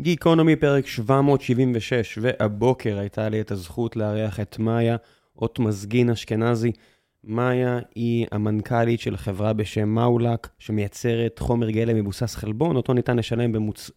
גיקונומי פרק 776, והבוקר הייתה לי את הזכות לארח את מאיה אוטמזגין אשכנזי. מאיה היא המנכ"לית של חברה בשם מאולק, שמייצרת חומר גלם מבוסס חלבון, אותו ניתן, במוצ...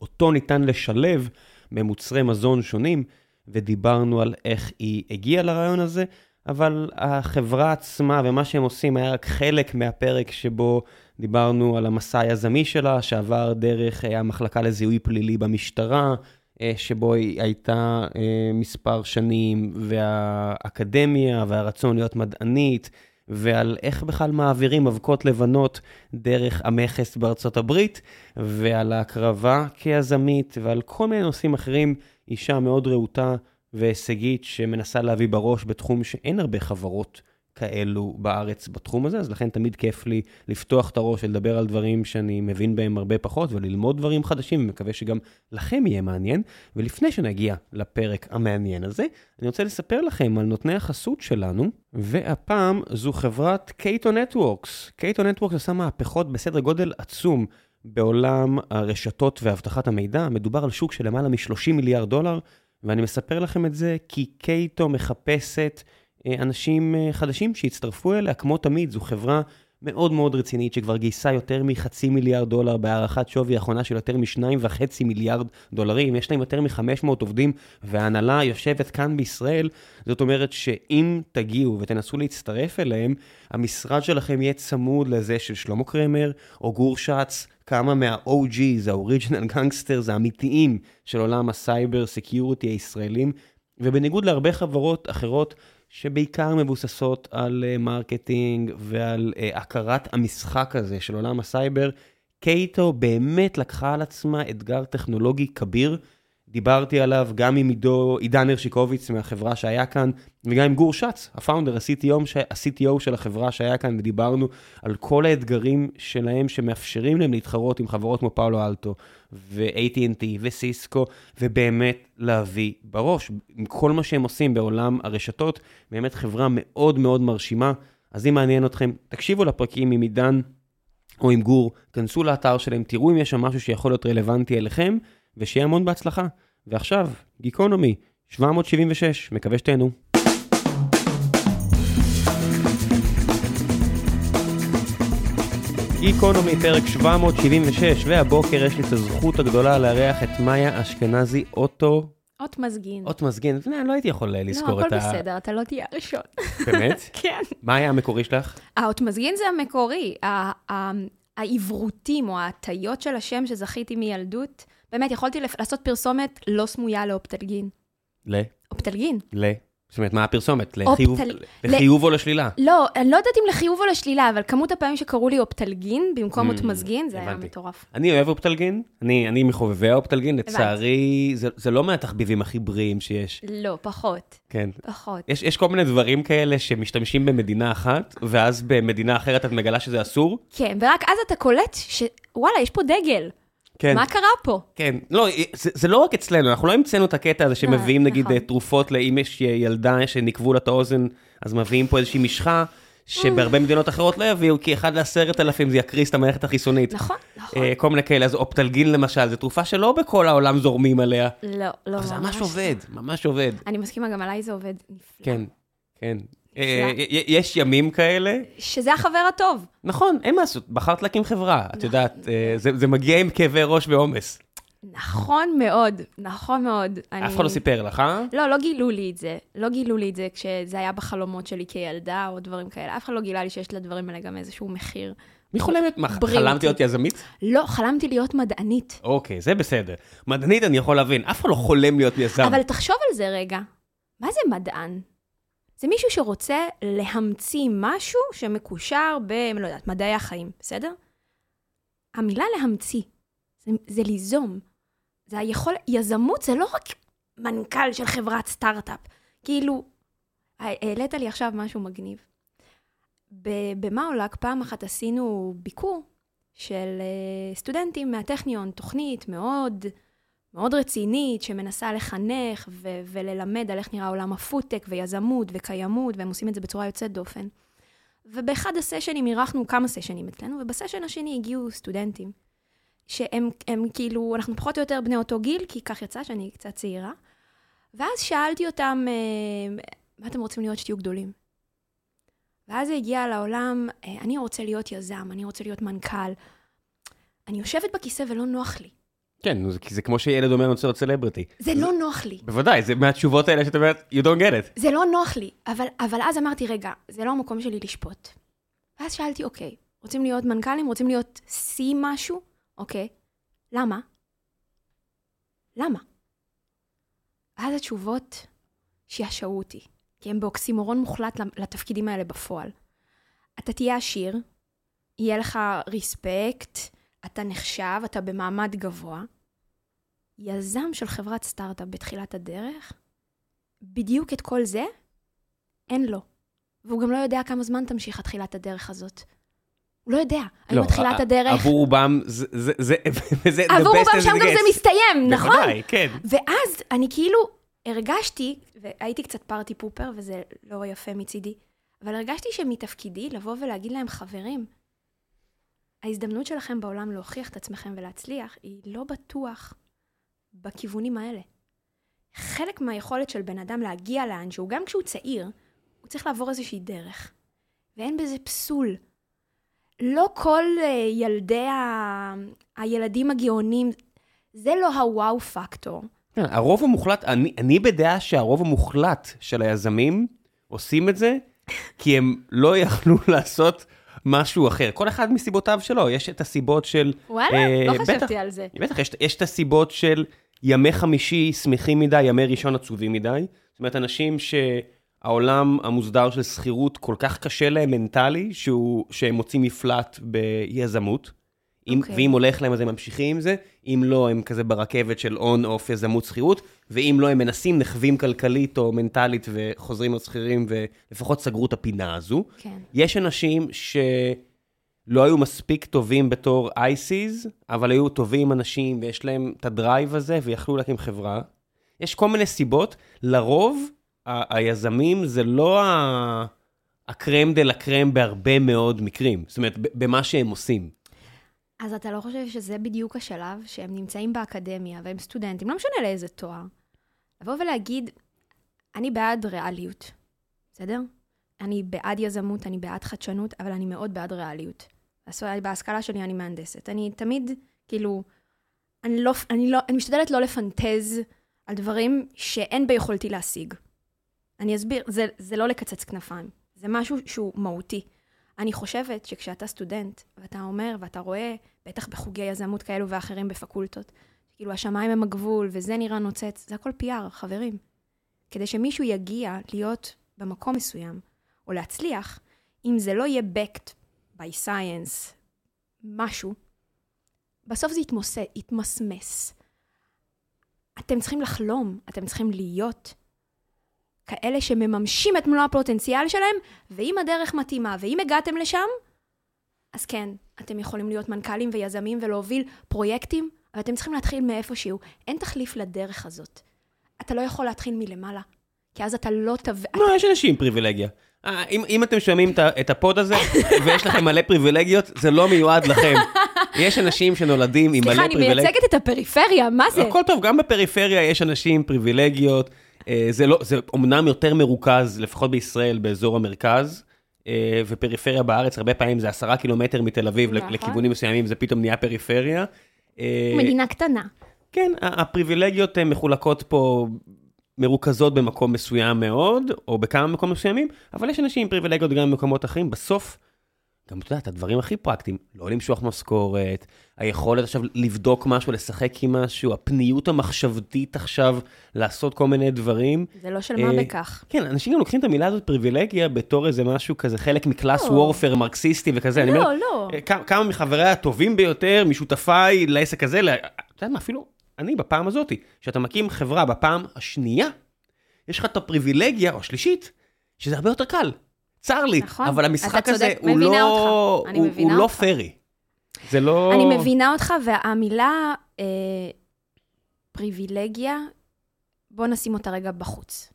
אותו ניתן לשלב במוצרי מזון שונים, ודיברנו על איך היא הגיעה לרעיון הזה, אבל החברה עצמה ומה שהם עושים היה רק חלק מהפרק שבו דיברנו על המסע היזמי שלה, שעבר דרך אה, המחלקה לזיהוי פלילי במשטרה, אה, שבו היא הייתה אה, מספר שנים, והאקדמיה והרצון להיות מדענית, ועל איך בכלל מעבירים אבקות לבנות דרך המכס בארצות הברית, ועל ההקרבה כיזמית, ועל כל מיני נושאים אחרים. אישה מאוד רהוטה והישגית שמנסה להביא בראש בתחום שאין הרבה חברות כאלו בארץ בתחום הזה, אז לכן תמיד כיף לי לפתוח את הראש ולדבר על דברים שאני מבין בהם הרבה פחות וללמוד דברים חדשים, ומקווה שגם לכם יהיה מעניין. ולפני שנגיע לפרק המעניין הזה, אני רוצה לספר לכם על נותני החסות שלנו, והפעם זו חברת Cato Networks. Cato Networks עושה מהפכות בסדר גודל עצום. בעולם הרשתות ואבטחת המידע, מדובר על שוק של למעלה מ-30 מיליארד דולר, ואני מספר לכם את זה כי קייטו מחפשת אה, אנשים אה, חדשים שיצטרפו אליה, כמו תמיד, זו חברה מאוד מאוד רצינית, שכבר גייסה יותר מחצי מיליארד דולר בהערכת שווי האחרונה של יותר משניים וחצי מיליארד דולרים. יש להם יותר מ-500 עובדים, וההנהלה יושבת כאן בישראל. זאת אומרת שאם תגיעו ותנסו להצטרף אליהם, המשרד שלכם יהיה צמוד לזה של שלמה קרמר או גור שץ, כמה מה-OG's, ה-Original Gangsters האמיתיים של עולם ה cyber security הישראלים. ובניגוד להרבה חברות אחרות, שבעיקר מבוססות על uh, marketing ועל uh, הכרת המשחק הזה של עולם הסייבר, Cato באמת לקחה על עצמה אתגר טכנולוגי כביר. דיברתי עליו גם עם עידו, עידו הרשקוביץ מהחברה שהיה כאן, וגם עם גור שץ, ה founder, ה-CTO, ה-CTO של החברה שהיה כאן, ודיברנו על כל האתגרים שלהם שמאפשרים להם להתחרות עם חברות כמו Palo Alto, ו-AT&T וסיסקו, ובאמת להביא בראש. עם כל מה שהם עושים בעולם הרשתות, באמת חברה מאוד מאוד מרשימה. אז אם מעניין אתכם, תקשיבו לפרקים עם עידן או עם גור, כנסו לאתר שלהם, תראו אם יש שם משהו שיכול להיות רלוונטי אליכם, ושיהיה המון בהצלחה. ועכשיו, גיקונומי, 776, מקווה שתהנו. גיקונומי, פרק 776, והבוקר יש לי את הזכות הגדולה לארח את מאיה אשכנזי אוטו. אות מזגין. אות מזגין, אני לא הייתי יכול לזכור לא, את ה... לא, הכל בסדר, אתה לא תהיה הראשון. באמת? כן. מה היה המקורי שלך? האות מזגין זה המקורי. העברותים או ההטיות של השם שזכיתי מילדות, באמת, יכולתי לעשות פרסומת לא סמויה לאופטלגין. ל? אופטלגין. ל? זאת אומרת, מה הפרסומת? אופטל... לחיוב או לשלילה? לא, אני לא יודעת אם לחיוב או לשלילה, אבל כמות הפעמים שקראו לי אופטלגין במקום אוטמזגין, זה היה מטורף. אני אוהב אופטלגין, אני מחובבי האופטלגין, לצערי, זה לא מהתחביבים הכי בריאים שיש. לא, פחות. כן. פחות. יש כל מיני דברים כאלה שמשתמשים במדינה אחת, ואז במדינה אחרת את מגלה שזה אסור? כן, ורק אז אתה קולט שוואלה, יש פה דגל. כן. מה קרה פה? כן, לא, זה, זה לא רק אצלנו, אנחנו לא המצאנו את הקטע הזה שמביאים נגיד נכון. תרופות לאם יש ילדה שנקבו לה את האוזן, אז מביאים פה איזושהי משחה. שבהרבה מדינות אחרות לא יביאו, כי אחד לעשרת אלפים זה יקריס את המערכת החיסונית. נכון, נכון. כל מיני כאלה, אז אופטלגין למשל, זו תרופה שלא בכל העולם זורמים עליה. לא, לא, ממש. זה ממש עובד, ממש עובד. אני מסכימה, גם עליי זה עובד. כן, כן. אה, יש ימים כאלה. שזה החבר הטוב. נכון, אין מה לעשות, בחרת להקים חברה, את יודעת, אה, זה מגיע עם כאבי ראש ועומס. נכון מאוד, נכון מאוד. אף אחד לא סיפר לך, אה? לא, לא גילו לי את זה. לא גילו לי את זה כשזה היה בחלומות שלי כילדה או דברים כאלה. אף אחד לא גילה לי שיש לדברים האלה גם איזשהו מחיר. מי חולמת? מה, חלמת להיות יזמית? לא, חלמתי להיות מדענית. אוקיי, זה בסדר. מדענית אני יכול להבין, אף אחד לא חולם להיות יזם. אבל תחשוב על זה רגע. מה זה מדען? זה מישהו שרוצה להמציא משהו שמקושר ב... לא יודעת, מדעי החיים, בסדר? המילה להמציא, זה, זה ליזום. זה היכול... יזמות זה לא רק מנכ"ל של חברת סטארט-אפ. כאילו, העלית לי עכשיו משהו מגניב. במאולק פעם אחת עשינו ביקור של אה, סטודנטים מהטכניון, תוכנית מאוד מאוד רצינית, שמנסה לחנך ו- וללמד על איך נראה עולם הפודטק ויזמות וקיימות, והם עושים את זה בצורה יוצאת דופן. ובאחד הסשנים אירחנו כמה סשנים אצלנו, ובסשן השני הגיעו סטודנטים שהם הם כאילו, אנחנו פחות או יותר בני אותו גיל, כי כך יצא שאני קצת צעירה. ואז שאלתי אותם, אה, מה אתם רוצים להיות שתהיו גדולים? ואז זה הגיע לעולם, אה, אני רוצה להיות יזם, אני רוצה להיות מנכ"ל. אני יושבת בכיסא ולא נוח לי. כן, זה- כי זה כמו שילד אומר, אני רוצה להיות סלבריטי. זה לא נוח לי. בוודאי, זה מהתשובות האלה שאתה אומרת, you don't get it. זה לא נוח לי. אבל, אבל אז אמרתי, רגע, זה לא המקום שלי לשפוט. ואז שאלתי, אוקיי, רוצים להיות מנכ"לים? רוצים להיות שיא משהו? אוקיי. למה? למה? ואז התשובות שעשעו אותי, כי הם באוקסימורון מוחלט לתפקידים האלה בפועל. אתה תהיה עשיר, יהיה לך ריספקט, אתה נחשב, אתה במעמד גבוה. יזם של חברת סטארט-אפ בתחילת הדרך, בדיוק את כל זה, אין לו. והוא גם לא יודע כמה זמן תמשיך התחילת הדרך הזאת. הוא לא יודע. האם התחילת ע- הדרך... עבור רובם, זה, זה, זה, זה, עבור רובם שם גם זה. מסתיים, נכון? בוודאי, כן. ואז אני כאילו הרגשתי, והייתי קצת פארטי פופר, וזה לא יפה מצידי, אבל הרגשתי שמתפקידי לבוא ולהגיד להם, חברים, ההזדמנות שלכם בעולם להוכיח את עצמכם ולהצליח, היא לא בטוח בכיוונים האלה. חלק מהיכולת של בן אדם להגיע לאן שהוא, גם כשהוא צעיר, הוא צריך לעבור איזושהי דרך. ואין בזה פסול. לא כל uh, ילדי ה... הילדים הגאונים, זה לא הוואו פקטור. כן, הרוב המוחלט, אני, אני בדעה שהרוב המוחלט של היזמים עושים את זה, כי הם לא יכלו לעשות משהו אחר. כל אחד מסיבותיו שלו, יש את הסיבות של... וואלה, אה, לא בטח. חשבתי על זה. בטח, יש, יש את הסיבות של ימי חמישי שמחים מדי, ימי ראשון עצובים מדי. זאת אומרת, אנשים שהעולם המוסדר של שכירות כל כך קשה להם מנטלי, שהוא, שהם מוצאים מפלט ביזמות. אם, אוקיי. ואם הולך להם אז הם ממשיכים עם זה, אם לא, הם כזה ברכבת של on-off יזמות שכירות, ואם לא, הם מנסים, נכווים כלכלית או מנטלית וחוזרים להיות שכירים ולפחות סגרו את הפינה הזו. כן. יש אנשים שלא היו מספיק טובים בתור ICs, אבל היו טובים באנשים ויש להם את ה drive הזה ויכלו להקים חברה. יש כל מיני סיבות. לרוב, ה- היזמים זה לא ה- הקרם דה לה קרם בהרבה מאוד מקרים. זאת אומרת, במה שהם עושים. אז אתה לא חושב שזה בדיוק השלב שהם נמצאים באקדמיה והם סטודנטים, לא משנה לאיזה תואר, לבוא ולהגיד, אני בעד ריאליות, בסדר? אני בעד יזמות, אני בעד חדשנות, אבל אני מאוד בעד ריאליות. בהשכלה שלי אני מהנדסת. אני תמיד, כאילו, אני, לא, אני, לא, אני משתדלת לא לפנטז על דברים שאין ביכולתי להשיג. אני אסביר, זה, זה לא לקצץ כנפיים, זה משהו שהוא מהותי. אני חושבת שכשאתה סטודנט, ואתה אומר, ואתה רואה, בטח בחוגי יזמות כאלו ואחרים בפקולטות, כאילו השמיים הם הגבול, וזה נראה נוצץ, זה הכל PR, חברים. כדי שמישהו יגיע להיות במקום מסוים, או להצליח, אם זה לא יהיה backed by science, משהו, בסוף זה יתמוס... יתמסמס. אתם צריכים לחלום, אתם צריכים להיות כאלה שמממשים את מלוא הפוטנציאל שלהם, ואם הדרך מתאימה, ואם הגעתם לשם, אז כן, אתם יכולים להיות מנכ"לים ויזמים ולהוביל פרויקטים, אבל אתם צריכים להתחיל מאיפשהו. אין תחליף לדרך הזאת. אתה לא יכול להתחיל מלמעלה, כי אז אתה לא תב... לא, יש אנשים עם פריבילגיה. אה, אם, אם אתם שומעים את הפוד הזה, ויש לכם מלא פריבילגיות, זה לא מיועד לכם. יש אנשים שנולדים עם מלא סליחה, אני פריבילגיות. מייצגת את הפריפריה, מה זה? הכל טוב, גם בפריפריה יש אנשים עם פריבילגיות. אה, זה לא, זה אומנם יותר מרוכז, לפחות בישראל, באזור המרכז, אה, ופריפריה בארץ, הרבה פעמים זה עשרה קילומטר מתל אביב, נכון. לכיוונים מסוימים זה פתאום נהיה פריפריה. אה, מדינה קטנה. כן, הפריבילגיות מחולקות פה, מרוכזות במקום מסוים מאוד, או בכמה מקומות מסוימים, אבל יש אנשים עם פריבילגיות גם במקומות אחרים. בסוף, גם אתה יודע, את הדברים הכי פרקטיים, לא למשוך משכורת, היכולת עכשיו לבדוק משהו, לשחק עם משהו, הפניות המחשבתית עכשיו לעשות כל מיני דברים. זה לא של מה אה, בכך. כן, אנשים גם לוקחים את המילה הזאת פריבילגיה בתור איזה משהו כזה, חלק מקלאס לא. וורפר מרקסיסטי וכזה. אומר, לא, לא. אה, כמה- מחבריי הטובים ביותר, משותפיי לעסק הזה, אתה יודע מה, אפילו אני בפעם הזאת, שאתה מקים חברה בפעם השנייה, יש לך את הפריבילגיה, או השלישית, שזה הרבה יותר קל. צר לי, נכון, אבל המשחק הזה צודק, הוא לא, אותך, הוא, הוא לא. פרי. זה לא... אני מבינה אותך, והמילה אה, פריבילגיה, בוא נשים אותה רגע בחוץ.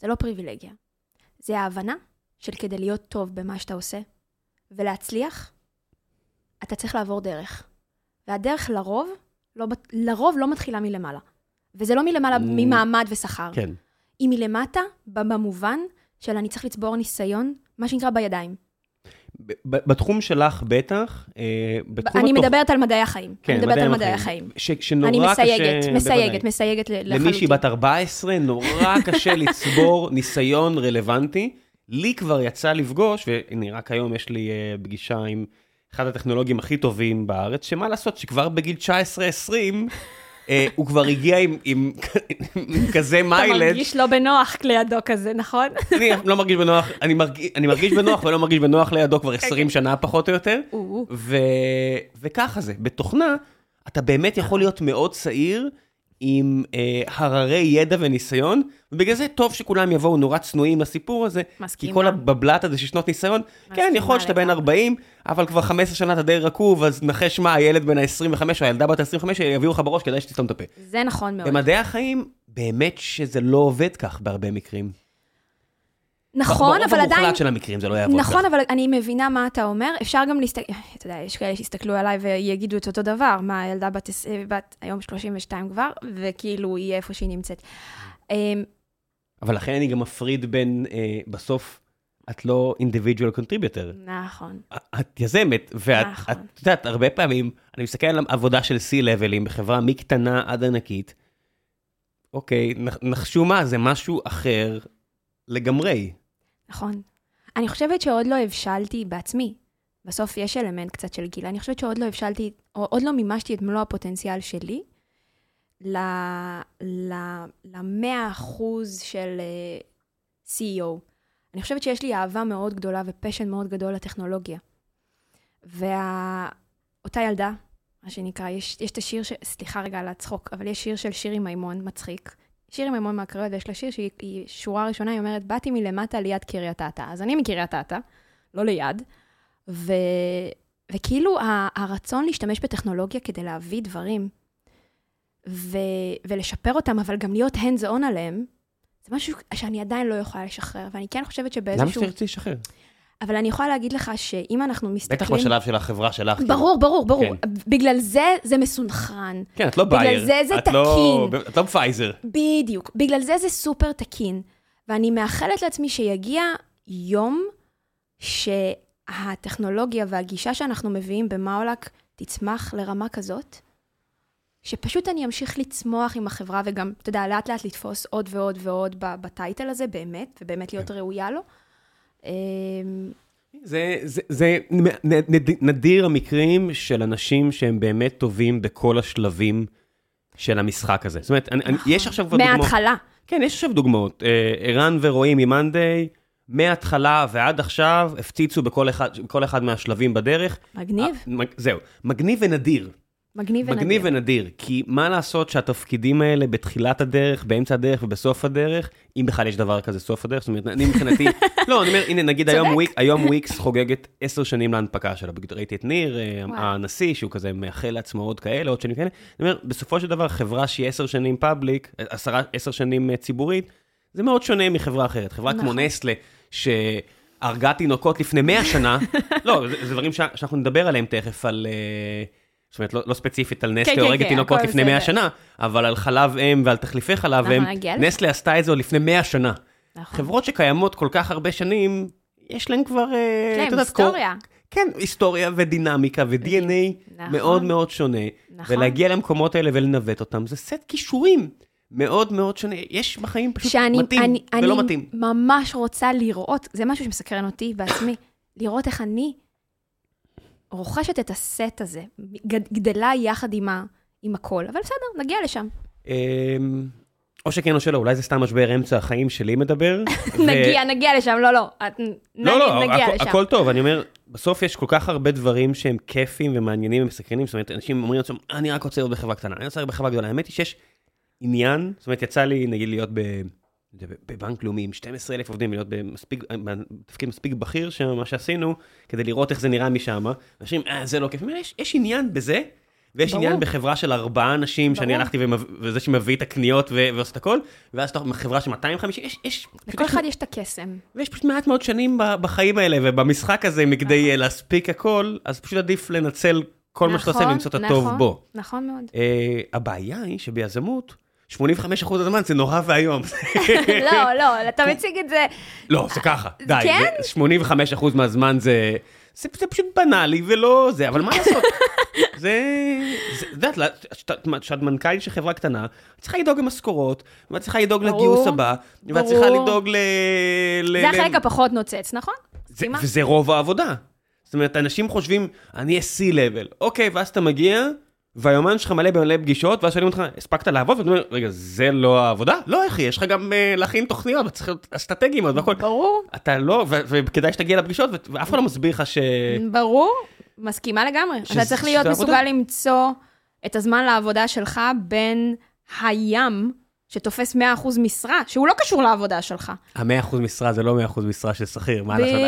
זה לא פריבילגיה. זה ההבנה של כדי להיות טוב במה שאתה עושה ולהצליח, אתה צריך לעבור דרך. והדרך לרוב, לא, לרוב לא מתחילה מלמעלה. וזה לא מלמעלה. ממעמד ושכר. כן. היא מלמטה, במובן של אני צריך לצבור ניסיון, מה שנקרא בידיים. בתחום שלך בטח, אה, בתחום אני התוכ- מדברת על מדעי החיים. כן, אני מדברת על מדעי החיים. ש- שנורא אני קשה... מסייגת, בוודאי. מסייגת, מסייגת לחלוטין. למישהי בת 14, נורא קשה לצבור ניסיון רלוונטי. לי כבר יצא לפגוש, והנה, רק היום יש לי uh, פגישה עם אחד הטכנולוגים הכי טובים בארץ, שמה לעשות, שכבר בגיל 19-20, uh, הוא כבר הגיע עם, כזה אתה מיילג'. מרגיש לא בנוח לידו כזה, נכון? אני לא מרגיש בנוח, אני מרגיש, בנוח ולא מרגיש בנוח לידו כבר כן, 20 שנה פחות או יותר. וככה זה, בתוכנה אתה באמת יכול להיות מאוד צעיר עם אה, הררי ידע וניסיון, ובגלל זה טוב שכולם יבואו נורא צנועים לסיפור הזה, כי מסכימה. כל הבבלת הזה של שנות ניסיון, כן, יכול להיות שאתה בן לגמרי. 40, אבל כבר 15 שנה אתה די רקוב, אז נחש מה, הילד בן ה-25 או הילדה בת ה-25 יביאו לך בראש, כדאי שתסתום את הפה. זה נכון מאוד. במדעי החיים, באמת שזה לא עובד כך בהרבה מקרים. נכון, אבל ברוב עדיין... המוחלט של המקרים זה לא יעבוד כך. נכון, אבל אני מבינה מה אתה אומר. אפשר גם להסתכל... אתה יודע, יש כאלה שיסתכלו עליי ויגידו את אותו דבר. מה, הילדה בת, היום 32 כבר, וכאילו היא איפה שהיא נמצאת. אמ, אבל לכן אני גם מפריד בין, אה, בסוף, את לא individual contributor. נכון. את יזמת, ואת, נכון. את יודעת, הרבה פעמים, אני מסתכל על עבודה של C-Levelים בחברה מקטנה עד ענקית, אוקיי, נח- נחשו מה, זה משהו אחר לגמרי. נכון. אני חושבת שעוד לא הבשלתי בעצמי. בסוף יש אלמנט קצת של גיל. אני חושבת שעוד לא הבשלתי, או עוד לא מימשתי את מלוא הפוטנציאל שלי ל-100 אחוז של אה, CEO. אני חושבת שיש לי אהבה מאוד גדולה ופשן מאוד גדול לטכנולוגיה. ואותה ילדה, מה שנקרא, יש, יש את השיר, ש... סליחה רגע על הצחוק, אבל יש שיר של שירי מימון, מצחיק. שירי מימון מהקריות, ויש לה שיר שהיא היא שורה ראשונה, היא אומרת, באתי מלמטה ליד קריית אתא. אז אני מקריית אתא, לא ליד, ו... וכאילו הרצון להשתמש בטכנולוגיה כדי להביא דברים ו... ולשפר אותם, אבל גם להיות hands on עליהם, זה משהו שאני עדיין לא יכולה לשחרר, ואני כן חושבת למה שבאיזשהו... שתרצי לשחרר? אבל אני יכולה להגיד לך שאם אנחנו מסתכלים... בטח בשלב של החברה שלך. כאילו. ברור, ברור, ברור. כן. בגלל זה זה מסונכרן. כן, את לא בגלל בייר. זה זה את לא- תקין. את לא פייזר. בדיוק. בגלל זה זה סופר תקין. ואני מאחלת לעצמי שיגיע יום שהטכנולוגיה והגישה שאנחנו מביאים במאולק תצמח לרמה כזאת, שפשוט אני אמשיך לצמוח עם החברה וגם, אתה יודע, לאט לאט לתפוס עוד ועוד ועוד בטייטל הזה, באמת, ובאמת להיות כן. ראויה לו. אמ, זה, זה, זה נדיר המקרים של אנשים שהם באמת טובים בכל השלבים של המשחק הזה. זאת אומרת, אני, אני, יש עכשיו כבר דוגמאות. מההתחלה. כן, יש עכשיו דוגמאות. אה, ערן ורועי ממאנדיי, מההתחלה ועד עכשיו, הפציצו בכל אחד, בכל אחד מהשלבים בדרך. מגניב, אה, מג- זהו, מגניב ונדיר. מגניב ונדיר. מגניב ונדיר, כי מה לעשות שהתפקידים האלה בתחילת הדרך, באמצע הדרך ובסוף הדרך, אם בכלל יש דבר כזה סוף הדרך, זאת אומרת, אני מבחינתי, לא, אני אומר, הנה, נגיד היום. וויק, היום וויקס חוגגת עשר שנים להנפקה שלה, ראיתי את ניר, אה, וואו. הנשיא, שהוא כזה מאחל לעצמו עוד כאלה, עוד שנים כאלה, אני אומר, בסופו של דבר, חברה שהיא עשר שנים פאבליק, עשרה, עשר שנים אה, ציבורית, זה מאוד שונה מחברה אחרת. חברה כמו נכון. נסטלה, שהרגה תינוקות לפני 100 שנה, לא, זה, זה דברים ש, שאנחנו נדבר עליהם תכף, על... אה, זאת אומרת, לא, לא ספציפית על נסטלה כן, הורגת כן, תינוקות הכל לפני 100 בסדר. שנה, אבל על חלב אם ועל תחליפי חלב אם. נסטלה עשתה את זה עוד לפני 100 שנה. נכון. חברות שקיימות כל כך הרבה שנים, יש להן כבר... אה, יש כל- היסטוריה. כן, היסטוריה ודינמיקה ו-DNA נכון. מאוד מאוד שונה. נכון. ולהגיע למקומות האלה ולנווט אותם, זה סט כישורים מאוד מאוד שונה. יש בחיים פשוט שאני מתאים אני, ולא אני מתאים. ממש רוצה לראות, זה משהו שמסקרן אותי בעצמי, לראות איך אני רוכשת את הסט הזה, גד- גדלה יחד עם, ה, עם הכל, אבל בסדר, נגיע לשם. אמ, או שכן או שלא, אולי זה סתם משבר אמצע החיים שלי מדבר. נגיע, נגיע לשם, לא, לא, לא, לא. הכל טוב, אני אומר, בסוף יש כל כך הרבה דברים שהם כיפים ומעניינים ומסקרנים, זאת אומרת, אנשים אומרים לעצמם, אני רק רוצה להיות בחברה קטנה, אני רוצה להיות בחברה גדולה. האמת היא שיש עניין, זאת אומרת, יצא לי, נגיד, להיות ב... בבנק לאומי עם 12,000 עובדים, להיות במספיק, בתפקיד מספיק בכיר, שמה שעשינו, כדי לראות איך זה נראה משם, אנשים, אה, זה לא כיף. יש, יש עניין בזה, ויש ברור. עניין בחברה של ארבעה אנשים, שאני ברור. הלכתי ומב- וזה שמביא את הקניות ו- ועושה את הכל, ואז אתה חברה של 250, יש, יש, לכל יש- אחד יש את הקסם. ויש פשוט מעט מאוד שנים בחיים האלה, ובמשחק הזה, מכדי אה, להספיק הכל, אז פשוט עדיף לנצל כל מה שאתה עושה נכון, למצוא את הטוב נכון. בו. נכון מאוד. אה, הבעיה היא שביזמות, 85% הזמן זה נורא ואיום. לא, לא, אתה מציג את זה... לא, זה ככה, די. כן? זה 85% מהזמן זה... זה, זה פשוט בנאלי ולא זה, אבל מה לעשות? זה, את יודעת, כשאת- מנכ"לית של חברה קטנה, את צריכה לדאוג למשכורות, ואת צריכה לדאוג ברור, לגיוס הבא, ואת צריכה ברור. לדאוג ל... ל- זה ל- החלק הפחות נוצץ, נכון? זה? וזה רוב העבודה. זאת אומרת, אנשים חושבים, אני אהיה C-Level. אוקיי, ואז אתה מגיע, והיומן שלך מלא במלא פגישות, ואז שואלים אותך, הספקת לעבוד? ואתה אומר, רגע, זה לא העבודה? לא, אחי, יש לך גם uh, להכין תוכניות, וצריך להיות אסטרטגיים והכל. ברור, אתה לא, וכדאי שתגיע לפגישות, ואף אחד לא מסביר לך ש... ברור, מסכימה לגמרי. שזה- אתה צריך להיות מסוגל. למצוא את הזמן לעבודה שלך בין הים, שתופס 100% משרה, שהוא לא קשור לעבודה שלך. המאה אחוז משרה זה לא מאה אחוז משרה של שכיר, מה לעשות?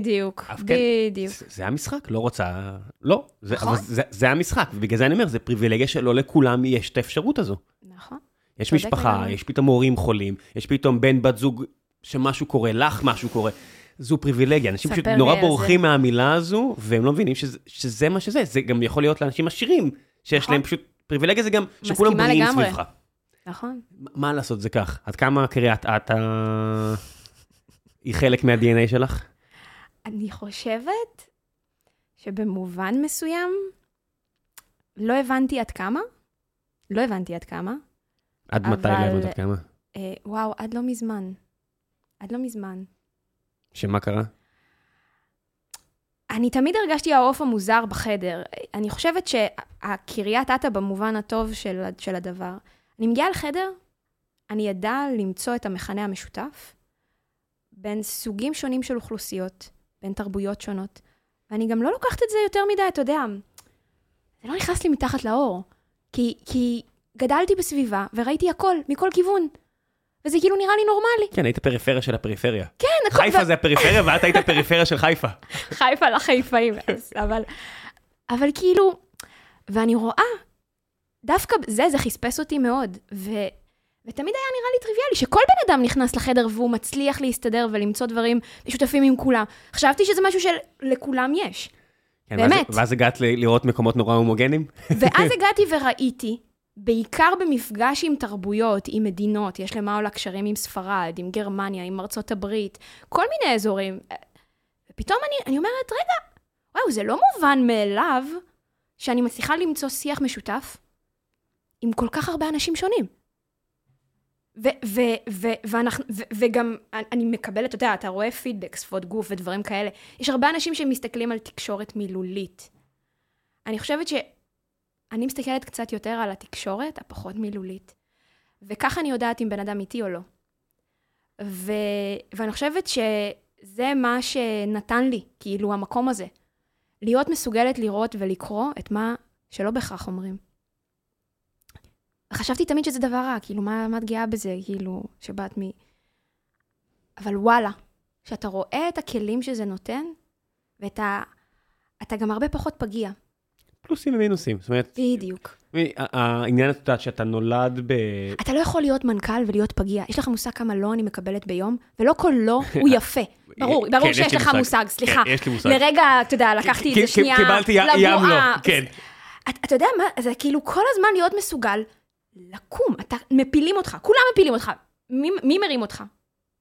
בדיוק, כן. בדיוק. זה- זה המשחק, לא רוצה... לא, זה, נכון. אבל זה, זה המשחק, ובגלל זה אני אומר, זה פריבילגיה שלא לכולם יש את האפשרות הזו. נכון. יש משפחה, לגמרי. יש פתאום הורים חולים, יש פתאום בן בת זוג שמשהו קורה, לך משהו קורה. זו פריבילגיה, אנשים פשוט נורא בורחים זה. מהמילה הזו, והם לא מבינים שזה, שזה מה שזה. זה גם יכול להיות לאנשים עשירים, שיש נכון. להם פשוט, פריבילגיה זה גם שכולם בריאים. סביבך. נכון. מה לעשות, זה כך. עד כמה קריית אתא היא חלק מה-DNA שלך? אני חושבת שבמובן מסוים, לא הבנתי עד כמה. לא הבנתי עד כמה. עד מתי לא הבנת עד כמה? אה, וואו, עד לא מזמן. עד לא מזמן. שמה קרה? אני תמיד הרגשתי העוף המוזר בחדר. אני חושבת שהקריית אתא במובן הטוב של, של הדבר. אני מגיעה לחדר, אני אדע למצוא את המכנה המשותף בין סוגים שונים של אוכלוסיות, בין תרבויות שונות, ואני גם לא לוקחת את זה יותר מדי, אתה יודע, זה לא נכנס לי מתחת לאור, כי, כי גדלתי בסביבה וראיתי הכל, מכל כיוון, וזה כאילו נראה לי נורמלי. כן, היית פריפריה של הפריפריה. כן, הכל... חיפה זה הפריפריה, ואת היית פריפריה של חיפה. חיפה לחיפאים, אבל, אבל כאילו, ואני רואה, דווקא זה, זה חספס אותי מאוד, ו, ותמיד היה נראה לי טריוויאלי שכל בן אדם נכנס לחדר והוא מצליח להסתדר ולמצוא דברים משותפים עם כולם. חשבתי שזה משהו שלכולם יש. כן, ואז- באמת. ואז הגעת ל- לראות מקומות נורא הומוגנים? ואז הגעתי וראיתי, בעיקר במפגש עם תרבויות, עם מדינות, יש למעלה קשרים עם ספרד, עם גרמניה, עם ארצות הברית, כל מיני אזורים. ופתאום אני, אני אומרת, רגע, וואו, זה לא מובן מאליו שאני מצליחה למצוא שיח משותף עם כל כך הרבה אנשים שונים. ו- ו- ו- ואנחנו, ו- וגם אני מקבלת, אתה יודע, אתה רואה פידבק, שפות גוף ודברים כאלה. יש הרבה אנשים שמסתכלים על תקשורת מילולית. אני חושבת שאני מסתכלת קצת יותר על התקשורת, הפחות מילולית. וככה אני יודעת אם בן אדם איתי או לא. ו... ואני חושבת שזה מה שנתן לי, כאילו, המקום הזה. להיות מסוגלת לראות ולקרוא את מה שלא בהכרח אומרים. חשבתי תמיד שזה דבר רע, כאילו, מה, מה את גאה בזה, כאילו, שבאת מ... אבל וואלה, כשאתה רואה את הכלים שזה נותן, ואת ה... אתה גם הרבה פחות פגיע. פלוסים ומינוסים. זאת אומרת, בדיוק. העניין, את יודעת, שאתה נולד ב... אתה לא יכול להיות מנכ"ל ולהיות פגיע. יש לך מושג כמה לא אני מקבלת ביום, ולא כל לא הוא יפה. ברור, כן, ברור יש שיש לך מושג. מושג, סליחה. כן, יש לי מושג. לרגע, אתה יודע, לקחתי את זה שנייה קיבלתי י- ים לא, לבועה. כן. אתה יודע מה, זה כאילו כל הזמן להיות מסוגל לקום. אתה, מפילים אותך, כולם מפילים אותך. מי, מי מרים אותך?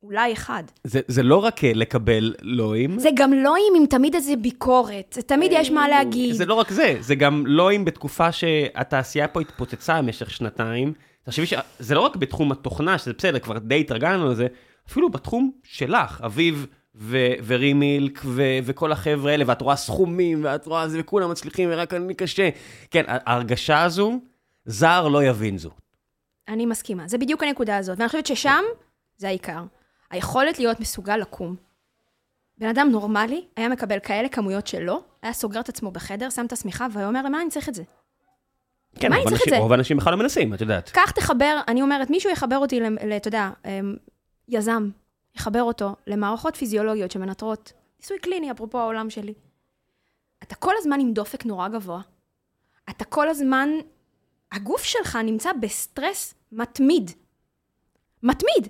אולי אחד. זה, זה לא רק אה, לקבל לואים. זה גם לא עם, עם תמיד איזה ביקורת. זה תמיד יש מה להגיד. זה לא רק זה, זה גם לואים בתקופה שהתעשייה פה התפוצצה במשך שנתיים. תחשבי שזה לא רק בתחום התוכנה, שזה בסדר, כבר די התרגלנו לזה, אפילו בתחום שלך, אביב ו- ורימילק ו- וכל החבר'ה האלה, ואת רואה סכומים, ואת רואה זה, וכולם מצליחים, ורק אני קשה. כן, ההרגשה הזו, זר לא יבין זו. אני מסכימה. זה בדיוק הנקודה הזאת. ואני חושבת ששם זה העיקר. היכולת להיות מסוגל לקום. בן אדם נורמלי היה מקבל כאלה כמויות שלו, היה סוגר את עצמו בחדר, שם את השמיכה, והיה אומר, למה אני צריך את זה? כן, מה רוב זה? רוב האנשים בכלל לא מנסים, את יודעת. קח, תחבר, אני אומרת, מישהו יחבר אותי, אתה יודע, אמ, יזם, יחבר אותו למערכות פיזיולוגיות שמנטרות, ניסוי קליני, אפרופו העולם שלי. אתה כל הזמן עם דופק נורא גבוה. אתה כל הזמן, הגוף שלך נמצא בסטרס מתמיד. מתמיד.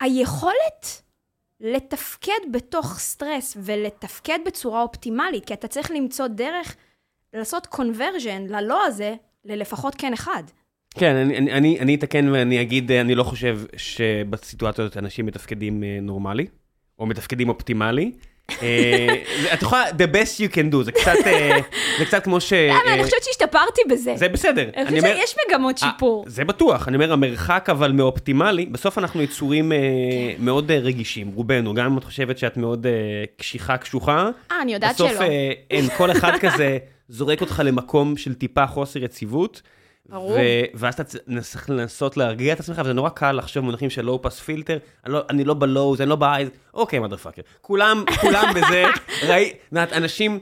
היכולת לתפקד בתוך סטרס ולתפקד בצורה אופטימלית, כי אתה צריך למצוא דרך לעשות conversion ללא הזה, ללפחות כן אחד. כן, אני, אני, אני, אני אתקן ואני אגיד, אני לא חושב שבסיטואציה הזאת אנשים מתפקדים אה, נורמלי, או מתפקדים אופטימלי. אה, את יכולה, the best you can do, זה קצת, אה, זה קצת כמו ש... למה? אה, אני חושבת שהשתפרתי בזה. זה בסדר. אני חושבת שיש מגמות אה, שיפור. זה בטוח, אני אומר, המרחק אבל מאופטימלי, בסוף אנחנו יצורים אה, כן. מאוד אה, רגישים, רובנו, גם אם את חושבת שאת מאוד אה, קשיחה קשוחה, אה, אני יודעת בסוף שלא. אה, אין, כל אחד כזה זורק אותך למקום של טיפה חוסר יציבות. ברור. ו- ואז אתה צריך לנסות להרגיע את עצמך, וזה נורא קל לחשוב במונחים של לואו פס פילטר, אני לא- אני לא בלואוז, אני לא בהייז, אוקיי, מודרפאקר. כולם, כולם בזה, ראי, אנשים,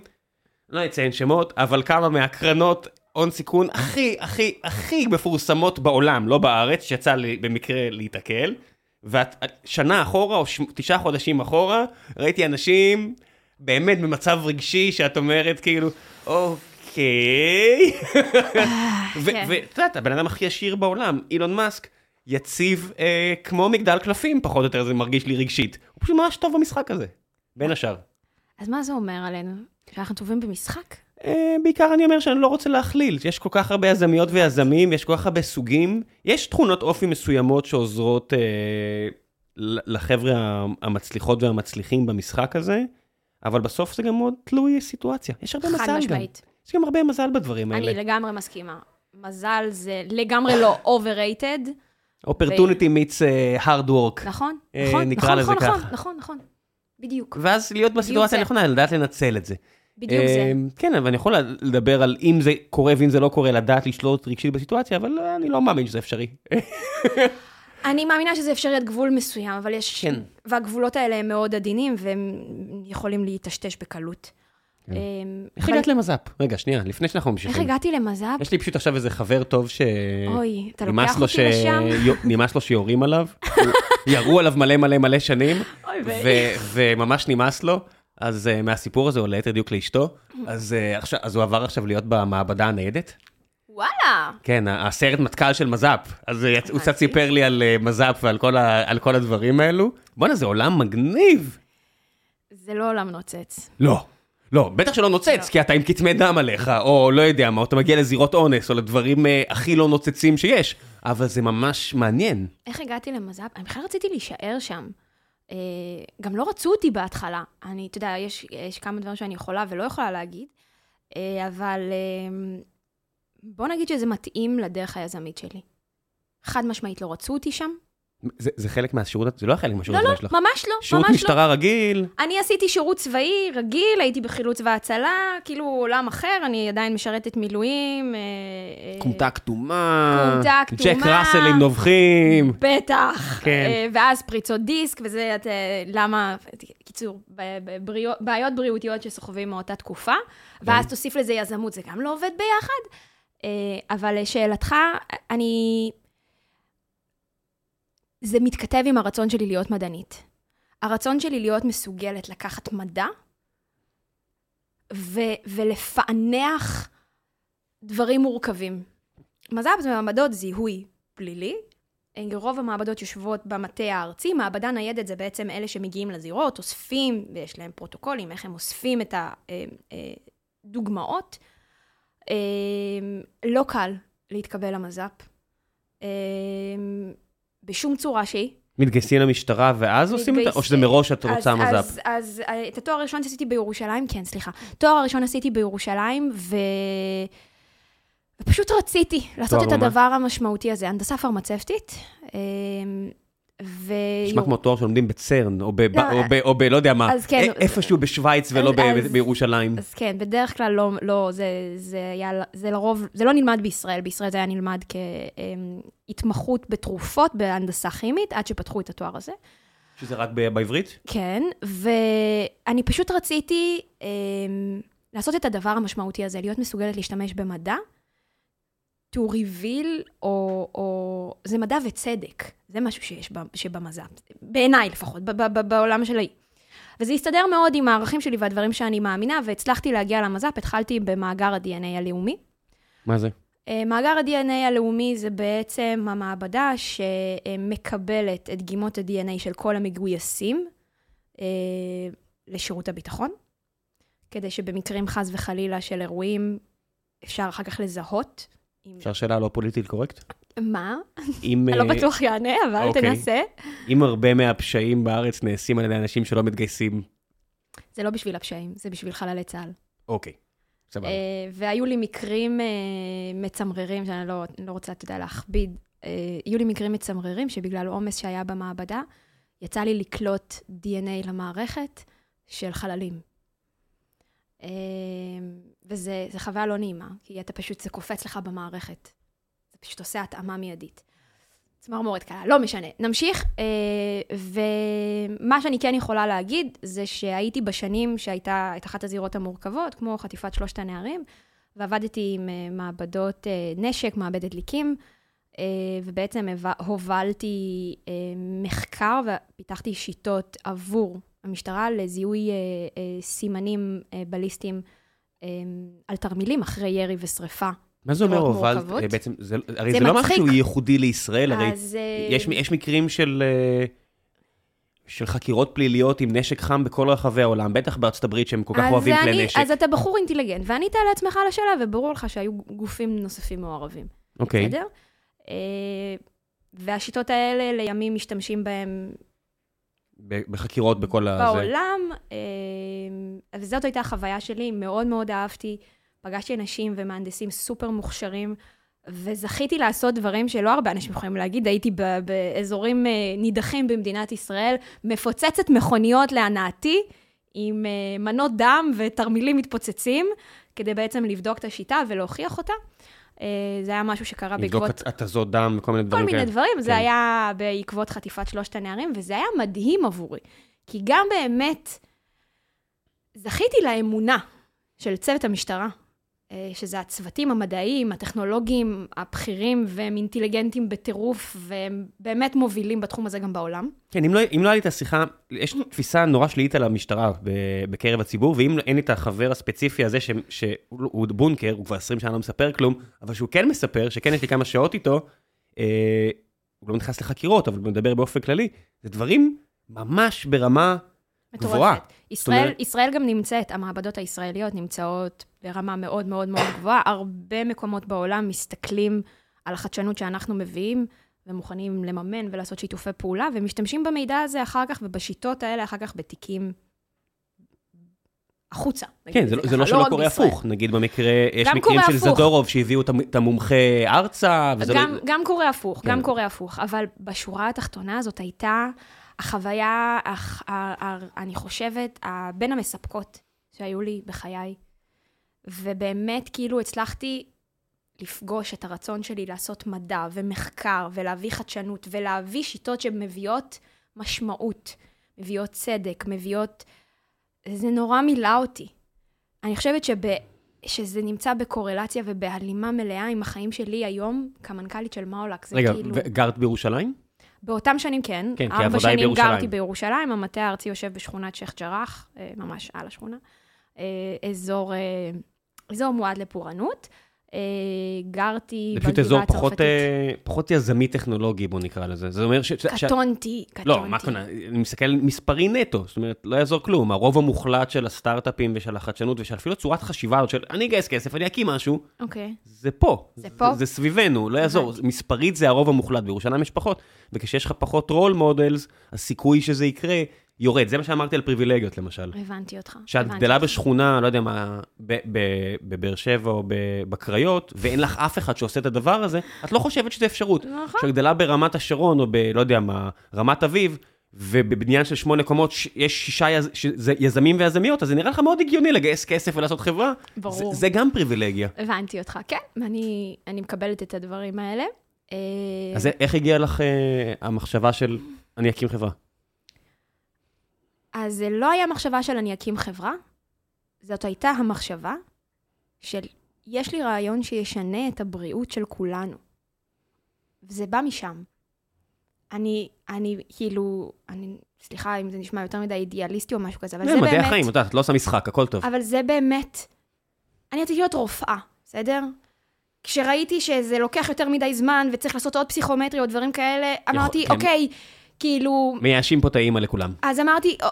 לא אציין שמות, אבל כמה מהקרנות הון סיכון הכי, הכי, הכי מפורסמות בעולם, לא בארץ, שיצא לי במקרה להיתקל, ושנה אחורה, או ש... תשעה חודשים אחורה, ראיתי אנשים באמת במצב רגשי, שאת אומרת כאילו, אוקיי. ו- כן. ואת יודעת, הבן אדם הכי עשיר בעולם, אילון מאסק, יציב אה, כמו מגדל קלפים, פחות או יותר זה מרגיש לי רגשית. הוא פשוט ממש טוב במשחק הזה, בין השאר. אז מה זה אומר עלינו? שאנחנו טובים במשחק? אה, בעיקר אני אומר שאני לא רוצה להכליל, יש כל כך הרבה יזמיות ויזמים, יש כל כך הרבה סוגים, יש תכונות אופי מסוימות שעוזרות אה, לחבר'ה המצליחות והמצליחים במשחק הזה, אבל בסוף זה גם מאוד תלוי סיטואציה. יש הרבה מזל חד גם. משמעית. יש גם הרבה מזל בדברים האלה. אני לגמרי מסכימה. מזל זה לגמרי לא overrated, meets אה, hard work. נכון? אה, נכון, נכון, נכון. נכון, נכון, נכון. בדיוק, ואז להיות בסיטואציה זה. הנכונה, לדעת לנצל את זה. בדיוק זה. אה, כן, אבל אני יכול לדבר על אם זה קורה ואם זה לא קורה, לדעת לשלוט רגשית בסיטואציה, אבל אני לא מאמין שזה אפשרי. אני מאמינה שזה אפשרי עד גבול מסוים, אבל יש... כן. והגבולות האלה הם מאוד עדינים, והם יכולים להיטשטש בקלות. כן. אמ, איך הגעת למז"פ? רגע, שנייה, לפני שאנחנו איך ממשיכים. הגעתי למז"פ? יש לי פשוט עכשיו איזה חבר טוב ש... אוי, אתה לוקח לו אותי לשם? נמאס לו שיורים עליו, ירו עליו מלא מלא מלא שנים. וממש נמאס לו, אז אה, מהסיפור הזה, או ליתר דיוק לאשתו, אז אה, עכשיו- אז הוא עבר עכשיו להיות במעבדה הניידת. וואלה. כן, הסרט מטכ"ל של מז"פ. אז הוא יצ- הוא קצת. סיפר לי על אה, מז"פ ועל כל ה- על כל הדברים האלו. בואנה, זה עולם מגניב. זה לא עולם נוצץ. לא. לא, בטח שלא נוצץ, לא. כי אתה עם כתמי דם עליך, או לא יודע מה, או אתה מגיע לזירות אונס, או לדברים אה, הכי לא נוצצים שיש. אבל זה ממש מעניין. איך הגעתי למז"פ? אני בכלל רציתי להישאר שם. אה, גם לא רצו אותי בהתחלה. אני, אתה יודע, יש, יש כמה דברים שאני יכולה ולא יכולה להגיד, אה, אבל אה, בוא נגיד שזה מתאים לדרך היזמית שלי. חד משמעית לא רצו אותי שם. זה, זה חלק מהשירות, זה לא היה חלק מהשירות לא, לא, הצבאי שלך. ממש לא, שירות ממש לא. משטרה רגיל, אני עשיתי שירות צבאי רגיל, הייתי בחילוץ והצלה, כאילו עולם אחר, אני עדיין משרתת מילואים. אה, אה, כומתה כתומה, כומתה ג'ק כתומה. ראסלים נובחים. בטח. כן. אה, ואז פריצות דיסק, וזה, את, למה, קיצור, ב- ב- בריאו- בעיות בריאותיות שסוחבים מאותה תקופה, ואז כן. תוסיף לזה יזמות, זה גם לא עובד ביחד. אבל לשאלתך, אני... זה מתכתב עם הרצון שלי להיות מדענית. הרצון שלי להיות מסוגלת לקחת מדע ו- ולפענח דברים מורכבים. מז"פ זה מעבדות זיהוי פלילי. רוב המעבדות יושבות במטה הארצי, מעבדה ניידת זה בעצם אלה שמגיעים לזירות, אוספים, ויש להם פרוטוקולים, איך הם אוספים את הדוגמאות. לא קל להתקבל למז"פ. בשום צורה שהיא. מתגייסים למשטרה ואז עושים אותה, או שזה מראש את רוצה אז- מז"פ? אז, אז אה, את התואר הראשון שעשיתי בירושלים, כן, סליחה. תואר הראשון עשיתי בירושלים, ו... ופשוט רציתי לעשות את? הדבר המשמעותי הזה, הנדסה פרמצבטית. ו... נשמע כמו תואר שלומדים בצרן, או ב... לא, או ב... או ב... לא יודע מה, כן, א- איפשהו בשוויץ ולא ב- אז- בירושלים. אז כן, בדרך כלל לא, לא זה, זה היה, זה לרוב, זה לא נלמד בישראל, בישראל זה היה נלמד כהתמחות בתרופות בהנדסה כימית, עד שפתחו את התואר הזה. שזה רק ב- בעברית? כן, ואני פשוט רציתי אה, לעשות את הדבר המשמעותי הזה, להיות מסוגלת להשתמש במדע, to reveal, או, או... זה מדע וצדק, זה משהו שיש שבמז"פ, בעיניי לפחות, ב- ב- ב- בעולם שלי. וזה הסתדר מאוד עם הערכים שלי והדברים שאני מאמינה, והצלחתי להגיע למז"פ, התחלתי במאגר ה-DNA הלאומי. מה זה? אה, מאגר ה-DNA הלאומי זה בעצם המעבדה שמקבלת את דגימות ה-DNA של כל המגויסים אה, לשירות הביטחון, כדי שבמקרים חס וחלילה של אירועים אפשר אחר כך לזהות. אפשר שאלה לא פוליטית קורקט? מה? אם, אני לא אה, בטוח יענה, אבל אוקיי. תנסה. אם הרבה מהפשעים בארץ נעשים על ידי אנשים שלא מתגייסים, זה לא בשביל הפשעים, זה בשביל חללי צה"ל. אוקיי, סבבה. אה, והיו לי מקרים אה, מצמררים, שאני לא, לא רוצה, אתה יודע, להכביד. היו לי מקרים מצמררים שבגלל עומס שהיה במעבדה, יצא לי לקלוט DNA למערכת של חללים. אה, וזה זה חוויה לא נעימה, כי אתה פשוט, זה קופץ לך במערכת. זה פשוט עושה התאמה מיידית. צמרמורת קלה, לא משנה. נמשיך, אה, ומה שאני כן יכולה להגיד, זה שהייתי בשנים שהייתה את אחת הזירות המורכבות, כמו חטיפת שלושת הנערים, ועבדתי עם אה, מעבדות אה, נשק, מעבדת דליקים, ובעצם הובלתי מחקר ופיתחתי שיטות עבור המשטרה לזיהוי אה, אה, סימנים אה, בליסטיים אה, על תרמילים אחרי ירי ושריפה. מה זה אומר הובלת? אה, בעצם, זה, הרי זה זה, לא מצחיק. משהו ייחודי לישראל, הרי אז... אה, יש, יש מקרים של, אה, של חקירות פליליות עם נשק חם בכל רחבי העולם, בטח בארצות הברית שהם כל כך אוהבים כלי נשק. אז אתה בחור אינטליגנט, וענית לעצמך על השאלה, וברור לך שהיו גופים נוספים מעורבים. אוקיי, בסדר? אה, והשיטות האלה, לימים משתמשים בהן ב- בחקירות בכל ה... זה. בעולם, אה, וזאת הייתה החוויה שלי, מאוד מאוד אהבתי. פגשתי אנשים ומהנדסים סופר מוכשרים, וזכיתי לעשות דברים שלא הרבה אנשים יכולים להגיד. הייתי באזורים אה, נידחים במדינת ישראל, מפוצצת מכוניות להנאתי, עם אה, מנות דם ותרמילים מתפוצצים, כדי בעצם לבדוק את השיטה ולהוכיח אותה. אה, זה היה משהו שקרה לבדוק בעקבות... הת- התזות דם וכל מיני כל דברים מיני כאלה. דברים, זה כן. היה בעקבות חטיפת שלושת הנערים, וזה היה מדהים עבורי. כי גם באמת זכיתי לאמונה של צוות המשטרה, שזה הצוותים המדעיים, הטכנולוגיים, הבכירים, והם אינטליגנטים בטירוף, והם באמת מובילים בתחום הזה גם בעולם. כן, אם לא, אם לא היה לי את השיחה, יש תפיסה נורא שלילית על המשטרה בקרב הציבור, ואם אין לי את החבר הספציפי הזה, ש- שהוא הוא בונקר, הוא כבר 20 שנה לא מספר כלום, אבל שהוא כן מספר, שכן יש לי כמה שעות איתו, אה, הוא לא נכנס לחקירות, אבל הוא מדבר באופן כללי, זה דברים ממש ברמה גבוהה. ישראל, אומרת- ישראל גם נמצאת, המעבדות הישראליות נמצאות ברמה מאוד מאוד מאוד גבוהה. הרבה מקומות בעולם מסתכלים על החדשנות שאנחנו מביאים, ומוכנים לממן ולעשות שיתופי פעולה, ומשתמשים במידע הזה אחר כך, ובשיטות האלה אחר כך בתיקים החוצה. כן, את זה, לא- ככה, זה לא שלא רק קורה בישראל. הפוך, נגיד במקרה, יש מקרים של הפוך. זדורוב שהביאו את המ- את המומחה ארצה, וזה גם, לא... גם קורה הפוך, כן. גם קורה הפוך, אבל בשורה התחתונה הזאת הייתה החוויה, הח, ה, ה, אני חושבת, בין המספקות שהיו לי בחיי. ובאמת, כאילו, הצלחתי לפגוש את הרצון שלי לעשות מדע ומחקר ולהביא חדשנות ולהביא שיטות שמביאות משמעות, מביאות צדק, מביאות... זה נורא מילא אותי. אני חושבת שב... שזה נמצא בקורלציה ובהלימה מלאה עם החיים שלי היום כמנכ"לית של מאולק. רגע, כאילו... וגרת בירושלים? באותם שנים כן. כן, כי ארבע העבודה היא שנים בירושלים. גרתי בירושלים, המטה הארצי יושב בשכונת שייח' ג'ראח, אה, ממש על השכונה. אה, אזור, אה, אזור מועד לפורענות. אה, גרתי זה פשוט בגבעה אזור פחות, הצרפתית. אה, פחות יזמי טכנולוגי, בוא נקרא לזה. זה אומר ש... ש- קטונתי, קטונתי. לא, מה קונה? אני מסתכל מספרי נטו, זאת אומרת, לא יעזור כלום. הרוב המוחלט של הסטארט-אפים ושל החדשנות ושל אפילו צורת חשיבה של אני אגייס כסף, אני אקים משהו, אוקיי. זה פה. זה פה? זה, זה סביבנו, לא יעזור. הבנתי. מספרית זה הרוב המוחלט, בירושלים יש פחות. וכשיש לך פחות role models, הסיכוי שזה יקרה יורד. זה מה שאמרתי על פריבילגיות, למשל. הבנתי אותך. שאת גדלה. בשכונה, לא יודע מה, בבאר שבע או בקריות, ואין לך אף אחד שעושה את הדבר הזה, את לא חושבת שזה אפשרות. נכון. כשאת גדלה ברמת השרון, או ב... לא יודע מה, רמת אביב, ובבניין של שמונה קומות יש שישה יז... שזה יזמים ויזמיות, אז זה נראה לך מאוד הגיוני לגייס כסף ולעשות חברה. ברור. זה, זה גם פריבילגיה. הבנתי אותך, כן, ואני אני מקבלת את הדברים האלה. אה, אז איך הגיעה לך אה, המחשבה של אני אקים חברה? אז זה לא היה מחשבה של אני אקים חברה, זאת הייתה המחשבה של יש לי רעיון שישנה את הבריאות של כולנו. וזה בא משם. אני, אני כאילו, אני, סליחה אם זה נשמע יותר מדי אידיאליסטי או משהו כזה, אבל זה זה מדעי באמת... החיים, את יודעת, את לא עושה משחק, הכל טוב. אבל זה באמת... אני רציתי להיות רופאה, בסדר? כשראיתי שזה לוקח יותר מדי זמן וצריך לעשות עוד פסיכומטרי או דברים כאלה, אמרתי, כן. אוקיי, כאילו, מייאשים פה את האימא לכולם. אז אמרתי, "או,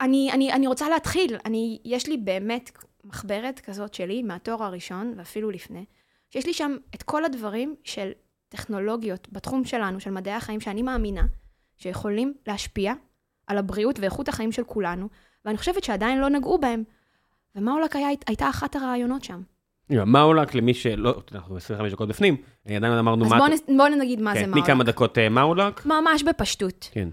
אני, אני, אני רוצה להתחיל. אני, יש לי באמת מחברת כזאת שלי, מהתואר הראשון, ואפילו לפני, שיש לי שם את כל הדברים של טכנולוגיות בתחום שלנו, של מדעי החיים, שאני מאמינה שיכולים להשפיע על הבריאות ואיכות החיים של כולנו, ואני חושבת שעדיין לא נגעו בהם. ומאולק היה, הייתה אחת הרעיונות שם. מאולק, למי שלא, אנחנו 25 דקות בפנים, עדיין אמרנו אז מה... בואו נ, בוא נגיד מה כן, זה תני מאולק. כמה דקות אה, מאולק. ממש בפשטות. כן.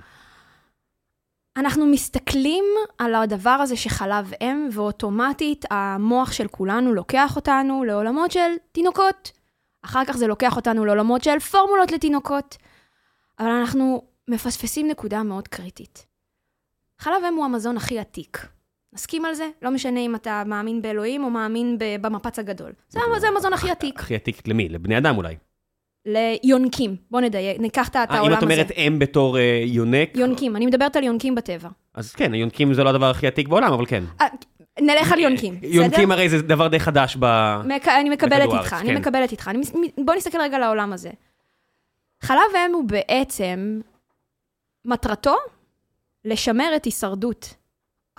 אנחנו מסתכלים על הדבר הזה שחלב אם, ואוטומטית המוח של כולנו לוקח אותנו לעולמות של תינוקות. אחר כך זה לוקח אותנו לעולמות של פורמולות לתינוקות. אבל אנחנו מפספסים נקודה מאוד קריטית. חלב אם הוא המזון הכי עתיק. נסכים על זה? לא משנה אם אתה מאמין באלוהים או מאמין במפץ הגדול. זה המזון הכי עתיק. הכי עתיק למי? לבני אדם אולי. ליונקים. בוא נדייק, ניקח את אה, העולם הזה. אם את אומרת אם בתור אה, יונק, יונקים, אני מדברת על יונקים בטבע. אז כן, היונקים זה לא הדבר הכי עתיק בעולם, אבל כן. אה, נלך על יונקים, בסדר? יונקים הרי זה דבר די חדש. אני מקבלת בכדור איתך, אני כן. מקבלת איתך. אני... מס- בוא נסתכל רגע על העולם הזה. חלב אם הוא בעצם, מטרתו לשמר את הישרדות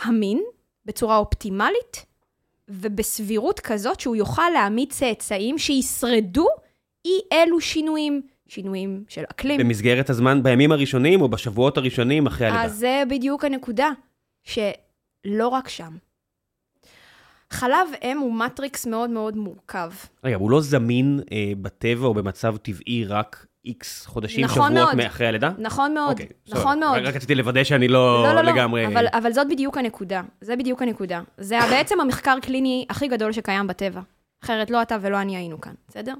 המין בצורה אופטימלית, ובסבירות כזאת שהוא יוכל להעמיד צאצאים שישרדו אי אלו שינויים. שינויים של אקלים. במסגרת הזמן, בימים הראשונים או בשבועות הראשונים אחרי הלידה. אז זה בדיוק הנקודה, שלא רק שם. חלב אם הוא מטריקס מאוד מאוד מורכב. רגע, הוא לא זמין אה, בטבע או במצב טבעי רק איקס חודשים, נכון שבועות מאוד. מאחרי הלידה? נכון מאוד, אוקיי, סבבה. נכון מאוד. רק רציתי לוודא שאני לא לא, לא, לא, לגמרי... אבל, אבל זאת בדיוק הנקודה. זה בדיוק הנקודה. זה בעצם המחקר קליני הכי גדול שקיים בטבע. אחרת לא אתה ולא אני היינו כאן, בסדר?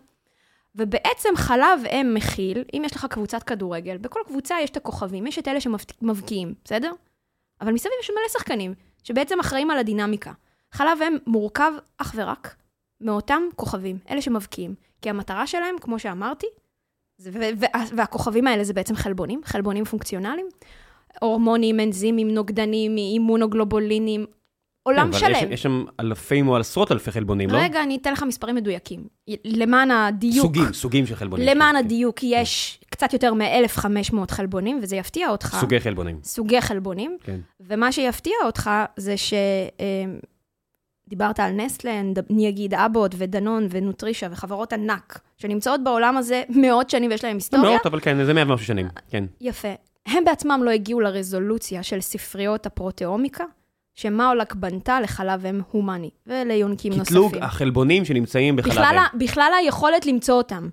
ובעצם חלב אם מכיל, אם יש לך קבוצת כדורגל, בכל קבוצה יש את הכוכבים, יש את אלה שמבקיעים, בסדר? אבל מסביב יש מלא שחקנים, שבעצם אחראים על הדינמיקה. חלב אם מורכב אך ורק מאותם כוכבים, אלה שמבקיעים. כי המטרה שלהם, כמו שאמרתי, זה, וה- והכוכבים האלה זה בעצם חלבונים, חלבונים פונקציונליים, הורמונים, אנזימים, נוגדנים, אימונוגלובולינים, עולם כן, אבל שלם. יש, יש שם אלפים או עשרות אלפי חלבונים, לא? רגע, אני אתן לך מספרים מדויקים. למען הדיוק. סוגים, סוגים של חלבונים. למען כן. הדיוק, יש קצת יותר מ-1,500 חלבונים, וזה יפתיע אותך. סוגי חלבונים, סוגי חלבונים. כן. ומה שיפתיע אותך זה ש... אה, דיברת על אני אגיד אבוט ודנון ונוטרישה וחברות ענק, שנמצאות בעולם הזה מאות שנים ויש להם היסטוריה. מאות, אבל כן, זה מאה ומשהו שנים, כן. יפה. הם בעצמם לא הגיעו לרזולוציה של ספריות הפרוטאומיקה, שמאולק בנתה לחלב אם הומני, וליונקים נוספים. קטלוג החלבונים שנמצאים בחלב בכלל, אם. בכלל היכולת למצוא אותם.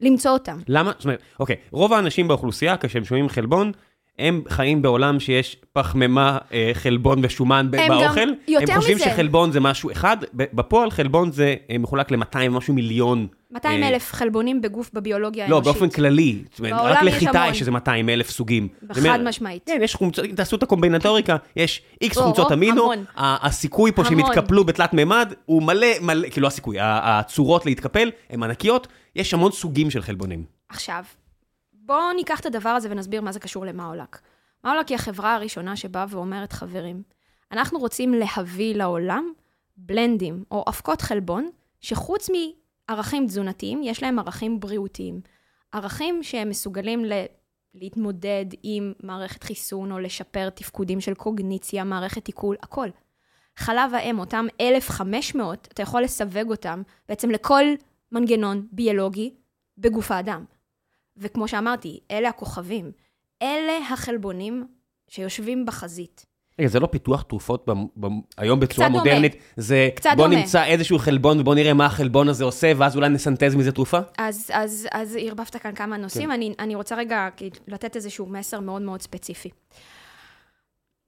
למצוא אותם. למה? זאת אומרת, אוקיי, רוב האנשים באוכלוסייה, כשהם שומעים חלבון, הם חיים בעולם שיש פחמימה, אה, חלבון ושומן הם גם- באוכל. יותר הם חושבים מזה. שחלבון זה משהו אחד, בפועל חלבון זה אה, מחולק ל-200 ומשהו מיליון. 200 אה, אלף חלבונים בגוף בביולוגיה לא, האנושית. באופן כללי. רק לחיטה. יש איזה 200 אלף סוגים. חד משמעית. כן, יש חומצות, תעשו את הקומבינטוריקה, יש איקס חומצות אמינו, הסיכוי פה שהם. יתקפלו בתלת מימד הוא מלא, מלא, כאילו הסיכוי, הצורות להתקפל הן ענקיות, יש המון סוגים של חלבונים. עכשיו, בואו ניקח את הדבר הזה ונסביר מה זה קשור למאולק. מאולק היא החברה הראשונה שבאה ואומרת, חברים, אנחנו רוצים להביא לעולם בלנדים או אבקות חלבון, שחוץ מערכים תזונתיים, יש להם ערכים בריאותיים. ערכים שהם מסוגלים ל... להתמודד עם מערכת חיסון או לשפר תפקודים של קוגניציה, מערכת עיכול, הכל. חלב האם, אותם 1,500, אתה יכול לסווג אותם בעצם לכל מנגנון ביולוגי בגוף האדם. וכמו שאמרתי, אלה הכוכבים. אלה החלבונים שיושבים בחזית. רגע, זה לא פיתוח תרופות ב- ב- היום בצורה דומה. מודרנית, זה קצת בוא דומה. נמצא איזשהו חלבון ובוא נראה מה החלבון הזה עושה, ואז אולי נסנטז מזה תרופה? אז, אז, אז ערבבת כאן כמה נושאים. כן. אני, אני רוצה רגע לתת איזשהו מסר מאוד מאוד ספציפי.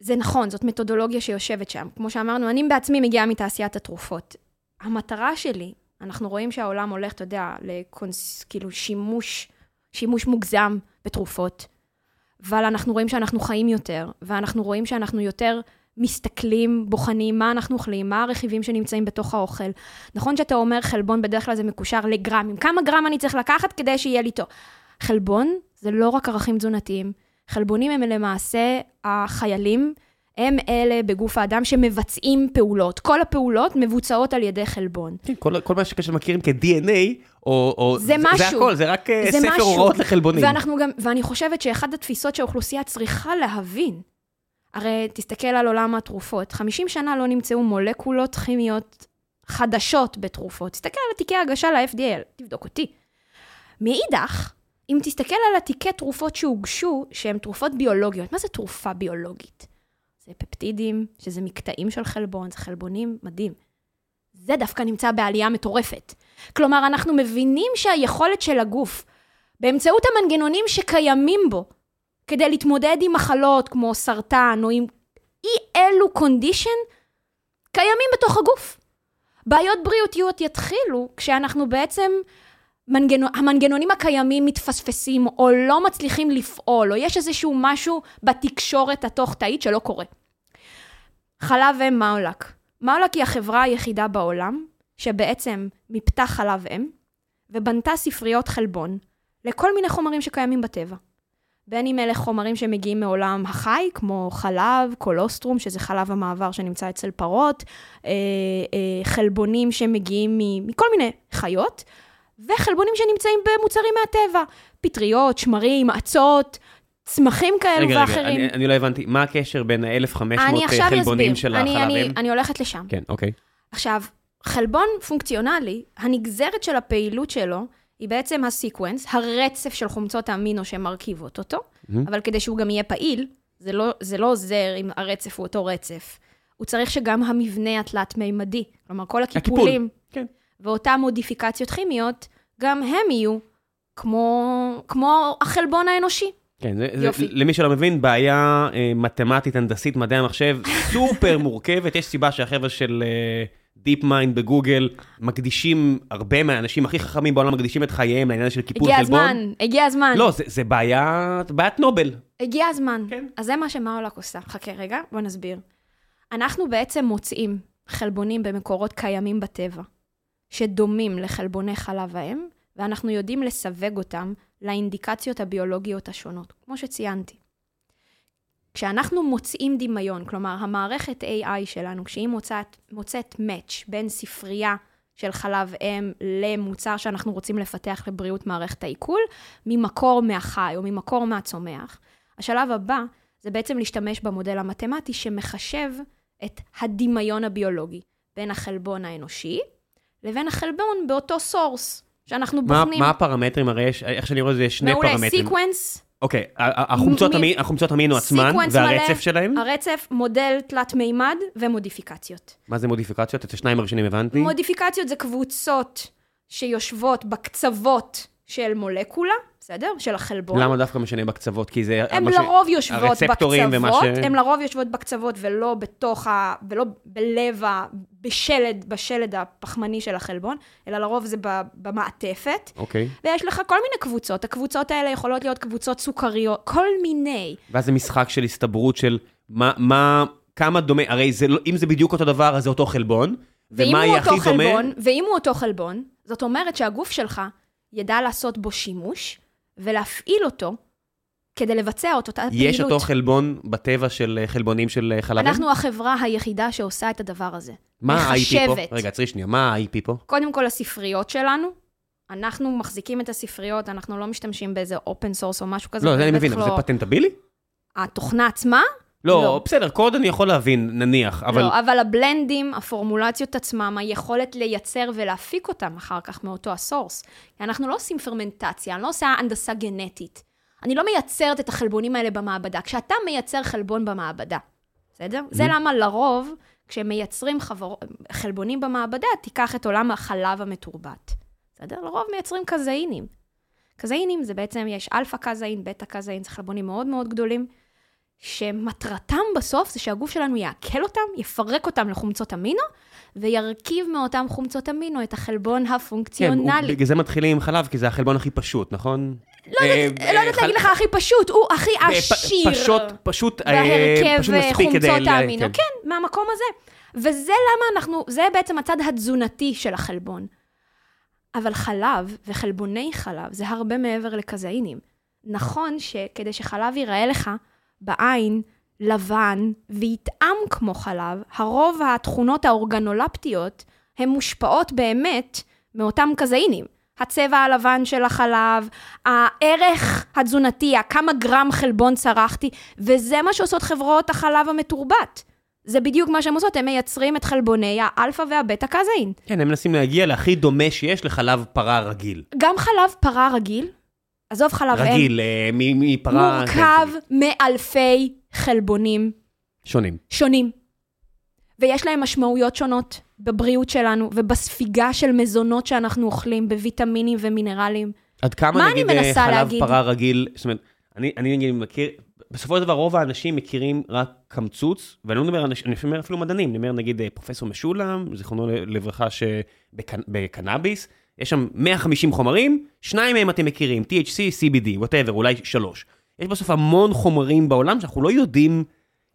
זה נכון, זאת מתודולוגיה שיושבת שם. כמו שאמרנו, אני בעצמי מגיעה מתעשיית התרופות. המטרה שלי, אנחנו רואים שהעולם הולך, אתה יודע, לקונס... כאילו שימוש, שימוש מוגזם בתרופות, אבל אנחנו רואים שאנחנו חיים יותר, ואנחנו רואים שאנחנו יותר מסתכלים, בוחנים מה אנחנו אוכלים, מה הרכיבים שנמצאים בתוך האוכל. נכון שאתה אומר חלבון, בדרך כלל זה מקושר לגרמים. כמה גרם אני צריך לקחת כדי שיהיה לי טוב? חלבון זה לא רק ערכים תזונתיים. חלבונים הם למעשה החיילים, הם אלה בגוף האדם שמבצעים פעולות. כל הפעולות מבוצעות על ידי חלבון. כן, כל, כל מה שאתם מכירים כ-DNA, או, או זה משהו. זה הכל, זה רק אה, זה ספר משהו. הוראות לחלבונים. ואנחנו גם, ואני חושבת שאחת התפיסות שהאוכלוסייה צריכה להבין, הרי תסתכל על עולם התרופות, 50 שנה לא נמצאו מולקולות כימיות חדשות בתרופות. תסתכל על התיקי ההגשה ל-FDA, תבדוק אותי. מאידך, אם תסתכל על התיקי תרופות שהוגשו, שהן תרופות ביולוגיות, מה זה תרופה ביולוגית? זה פפטידים, שזה מקטעים של חלבון, זה חלבונים, מדהים. זה דווקא נמצא בעלייה מטורפת. כלומר, אנחנו מבינים שהיכולת של הגוף, באמצעות המנגנונים שקיימים בו, כדי להתמודד עם מחלות כמו סרטן או עם אי אלו קונדישן, קיימים בתוך הגוף. בעיות בריאותיות יתחילו כשאנחנו בעצם, מנגנ... המנגנונים הקיימים מתפספסים או לא מצליחים לפעול, או יש איזשהו משהו בתקשורת התוך-תאית שלא קורה. חלב אם מאולק. מאולק היא החברה היחידה בעולם שבעצם מיפתה חלב אם ובנתה ספריות חלבון לכל מיני חומרים שקיימים בטבע. בין אם אלה חומרים שמגיעים מעולם החי, כמו חלב, קולוסטרום, שזה חלב המעבר שנמצא אצל פרות, אה, אה, חלבונים שמגיעים מכל מיני חיות, וחלבונים שנמצאים במוצרים מהטבע, פטריות, שמרים, אצות, צמחים כאלו רגע, ואחרים. רגע, אני, אני לא הבנתי, מה הקשר בין ה-1500 אני עכשיו חלבונים. של אני, החלבים? אני, אני הולכת לשם. כן, אוקיי. עכשיו, חלבון פונקציונלי, הנגזרת של הפעילות שלו, היא בעצם הסיקוונס, הרצף של חומצות האמינו שמרכיבות אותו, מהמם. אבל כדי שהוא גם יהיה פעיל, זה לא, זה לא עוזר אם הרצף הוא אותו רצף. הוא צריך שגם המבנה התלת-מימדי, כלומר כל הקיפולים, כן. ואותן מודיפיקציות כימיות, גם הם יהיו כמו, כמו החלבון האנושי. כן, זה, זה. למי שלא מבין, בעיה אה, מתמטית, הנדסית, מדעי המחשב, סופר מורכבת. יש סיבה שהחבר'ה של DeepMind ב Google מקדישים, הרבה מהאנשים הכי חכמים בעולם מקדישים את חייהם לעניין של קיפול הגיע חלבון. הזמן, הגיע הזמן. לא, זה, זה בעיה, בעיית נובל. הגיע הזמן. כן. אז זה מה שמאולק עושה. חכה רגע, בוא נסביר. אנחנו בעצם מוצאים חלבונים במקורות קיימים בטבע, שדומים לחלבוני חלב האם, ואנחנו יודעים לסווג אותם לאינדיקציות הביולוגיות השונות, כמו שציינתי. כשאנחנו מוצאים דמיון, כלומר, המערכת AI שלנו, כשהיא מוצאת, מוצאת match בין ספרייה של חלב אם למוצר שאנחנו רוצים לפתח לבריאות מערכת העיכול, ממקור מהחי או ממקור מהצומח, השלב הבא זה בעצם להשתמש במודל המתמטי שמחשב את הדמיון הביולוגי בין החלבון האנושי לבין החלבון באותו source שאנחנו מה, בוחנים. מה הפרמטרים? הרי יש, איך שאני רואה זה, יש שני מעולה, פרמטרים. sequence, אוקיי, החומצות מ- המין- החומצות אמינו עצמן, והרצף מלא. שלהם? הרצף, מודל תלת מימד ומודיפיקציות. מה זה מודיפיקציות? את השניים הראשונים הבנתי. מודיפיקציות זה קבוצות שיושבות בקצוות של מולקולה, בסדר? של החלבון. למה דווקא משנה בקצוות? כי זה... הן מה ש- לרוב יושבות בקצוות, ש- הן לרוב יושבות בקצוות ולא בתוך ה... ולא בלב ה... בשלד, בשלד הפחמני של החלבון, אלא לרוב זה במעטפת. אוקיי. ויש לך כל מיני קבוצות. הקבוצות האלה יכולות להיות קבוצות סוכריות, כל מיני. ואז זה משחק של הסתברות של מה, מה, כמה דומה, הרי זה לא, אם זה בדיוק אותו דבר, אז זה אותו חלבון. ומה יהיה הכי דומה? ואם הוא אותו חלבון, זאת אומרת שהגוף שלך ידע לעשות בו שימוש ולהפעיל אותו כדי לבצע את אותה פעילות. יש אותו חלבון בטבע של אה, חלבונים של אה, חלבים? אנחנו החברה היחידה שעושה את הדבר הזה. מה ה-IP פה? רגע, עצרי שנייה, מה ה-IP פה? קודם כל, הספריות שלנו, אנחנו מחזיקים את הספריות, אנחנו לא משתמשים באיזה אופן source או משהו כזה. לא, זה אני מבין, אבל לא- זה patentable? התוכנה עצמה? לא, לא. בסדר, קוד אני יכול להבין, נניח, אבל... לא, אבל ה blendים, הפורמולציות עצמם, היכולת לייצר ולהפיק אותם אחר כך מאותו ה source. אנחנו לא עושים פרמנטציה, אני לא עושה הנדסה גנטית. אני לא מייצרת את החלבונים האלה במעבדה. כשאתה מייצר חלבון במעבדה, בסדר? זה למה לרוב, כשמייצרים חבור... חלבונים במעבדה, תיקח את עולם החלב המתורבת. בסדר? לרוב מייצרים קזאינים. קזאינים זה בעצם, יש אלפא קזאין, בטא קזאין, זה חלבונים מאוד מאוד גדולים, שמטרתם בסוף זה שהגוף שלנו יעכל אותם, יפרק אותם לחומצות אמינו, וירכיב מאותם חומצות אמינו את החלבון כן, הפונקציונלי. בגלל זה מתחילים עם חלב, כי זה החלבון הכי פשוט, נכון? לא יודעת, לא יודעת להגיד לך הכי פשוט, הוא הכי עשיר. פשוט, פשוט, אה, בהרכב פשוט מספיק כדי... חומצות ל- האמינו, כן. כן, מהמקום הזה. וזה למה אנחנו, זה בעצם הצד התזונתי של החלבון. אבל חלב וחלבוני חלב זה הרבה מעבר לקזאינים. נכון שכדי שחלב ייראה לך בעין לבן ויטעם כמו חלב, הרוב התכונות האורגנולפטיות הן מושפעות באמת מאותם קזאינים. הצבע הלבן של החלב, הערך התזונתי, כמה גרם חלבון צרכתי, וזה מה שעושות חברות החלב המתורבת. זה בדיוק מה שהם עושות, הם מייצרים את חלבוני האלפא והבטא קזאין. כן, הם מנסים להגיע להכי דומה שיש לחלב פרה רגיל. גם חלב פרה רגיל, עזוב חלב אם, רגיל, אה, מ- מפרה... מורכב מאלפי חלבונים שונים. שונים. ויש להם משמעויות שונות בבריאות שלנו ובספיגה של מזונות שאנחנו אוכלים, בוויטמינים ומינרלים. עד כמה נגיד אה, מנסה חלב להגיד? פרה רגיל, זאת אומרת, אני, אני נגיד מכיר, בסופו של דבר רוב האנשים מכירים רק קמצוץ, ואני לא מדבר, אני אומר אפילו מדענים, אני אומר נגיד אה, פרופסור משולם, זיכרונו לברכה, שבקנאביס, יש שם 150 חומרים, שניים מהם אתם מכירים, THC, CBD, whatever, אולי שלוש. יש בסוף המון חומרים בעולם שאנחנו לא יודעים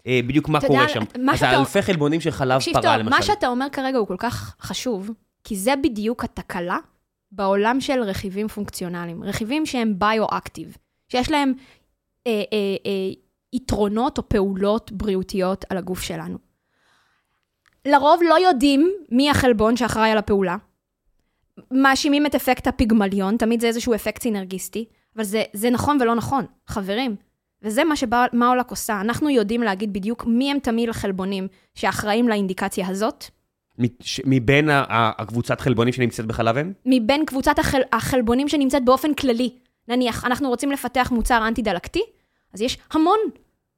אה, בדיוק מה קורה יודע, שם. מה אז שאתה- האלפי חלבונים של חלב פרה טוב, למשל. מה שאתה אומר כרגע הוא כל כך חשוב, כי זה בדיוק התקלה בעולם של רכיבים פונקציונליים. רכיבים שהם ביו-אקטיב, שיש להם אה, אה, אה, יתרונות או פעולות בריאותיות על הגוף שלנו. לרוב לא יודעים מי החלבון שאחראי על הפעולה. מאשימים את אפקט הפיגמליון, תמיד זה איזשהו אפקט סינרגיסטי, אבל זה, זה נכון ולא נכון, חברים. וזה מה שמאולק עושה. אנחנו יודעים להגיד בדיוק מי הם תמיל החלבונים שאחראים לאינדיקציה הזאת, מבין הקבוצת חלבונים שנמצאת בחלב אם? מבין קבוצת החל, החלבונים שנמצאת באופן כללי. נניח, אנחנו רוצים לפתח מוצר אנטי-דלקתי, אז יש המון,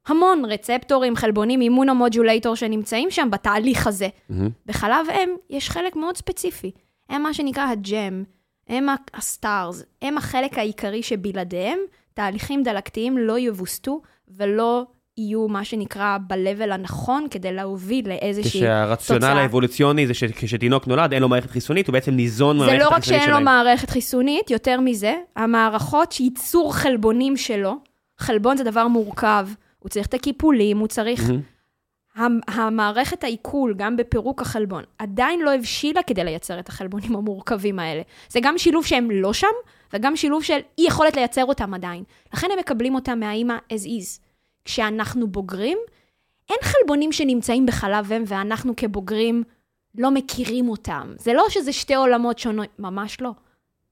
המון רצפטורים, חלבונים, immunomodulator שנמצאים שם בתהליך הזה. מהמם. בחלב אם יש חלק מאוד ספציפי. הם מה שנקרא ה gem, הם ה stars, הם החלק העיקרי שבלעדיהם תהליכים דלקתיים לא יווסתו ולא יהיו מה שנקרא ב-level הנכון כדי להוביל לאיזושהי כשהרציונל תוצאה. האבולוציוני זה שכשתינוק נולד, אין לו מערכת חיסונית, הוא בעצם ניזון זה מהמערכת לא רק החיסונית שאין לו שלהם. מערכת חיסונית, יותר מזה, המערכות ייצור חלבונים שלו, חלבון זה דבר מורכב, הוא צריך את הקיפולים, הוא צריך... מהמם. המ- המערכת העיכול, גם בפירוק החלבון, עדיין לא הבשילה כדי לייצר את החלבונים המורכבים האלה. זה גם שילוב שהם לא שם, וגם שילוב של אי יכולת לייצר אותם עדיין. לכן הם מקבלים אותם מהאימא as is. כשאנחנו בוגרים, אין חלבונים שנמצאים בחלב אם ואנחנו כבוגרים לא מכירים אותם. זה לא שזה שתי עולמות שונות, ממש לא.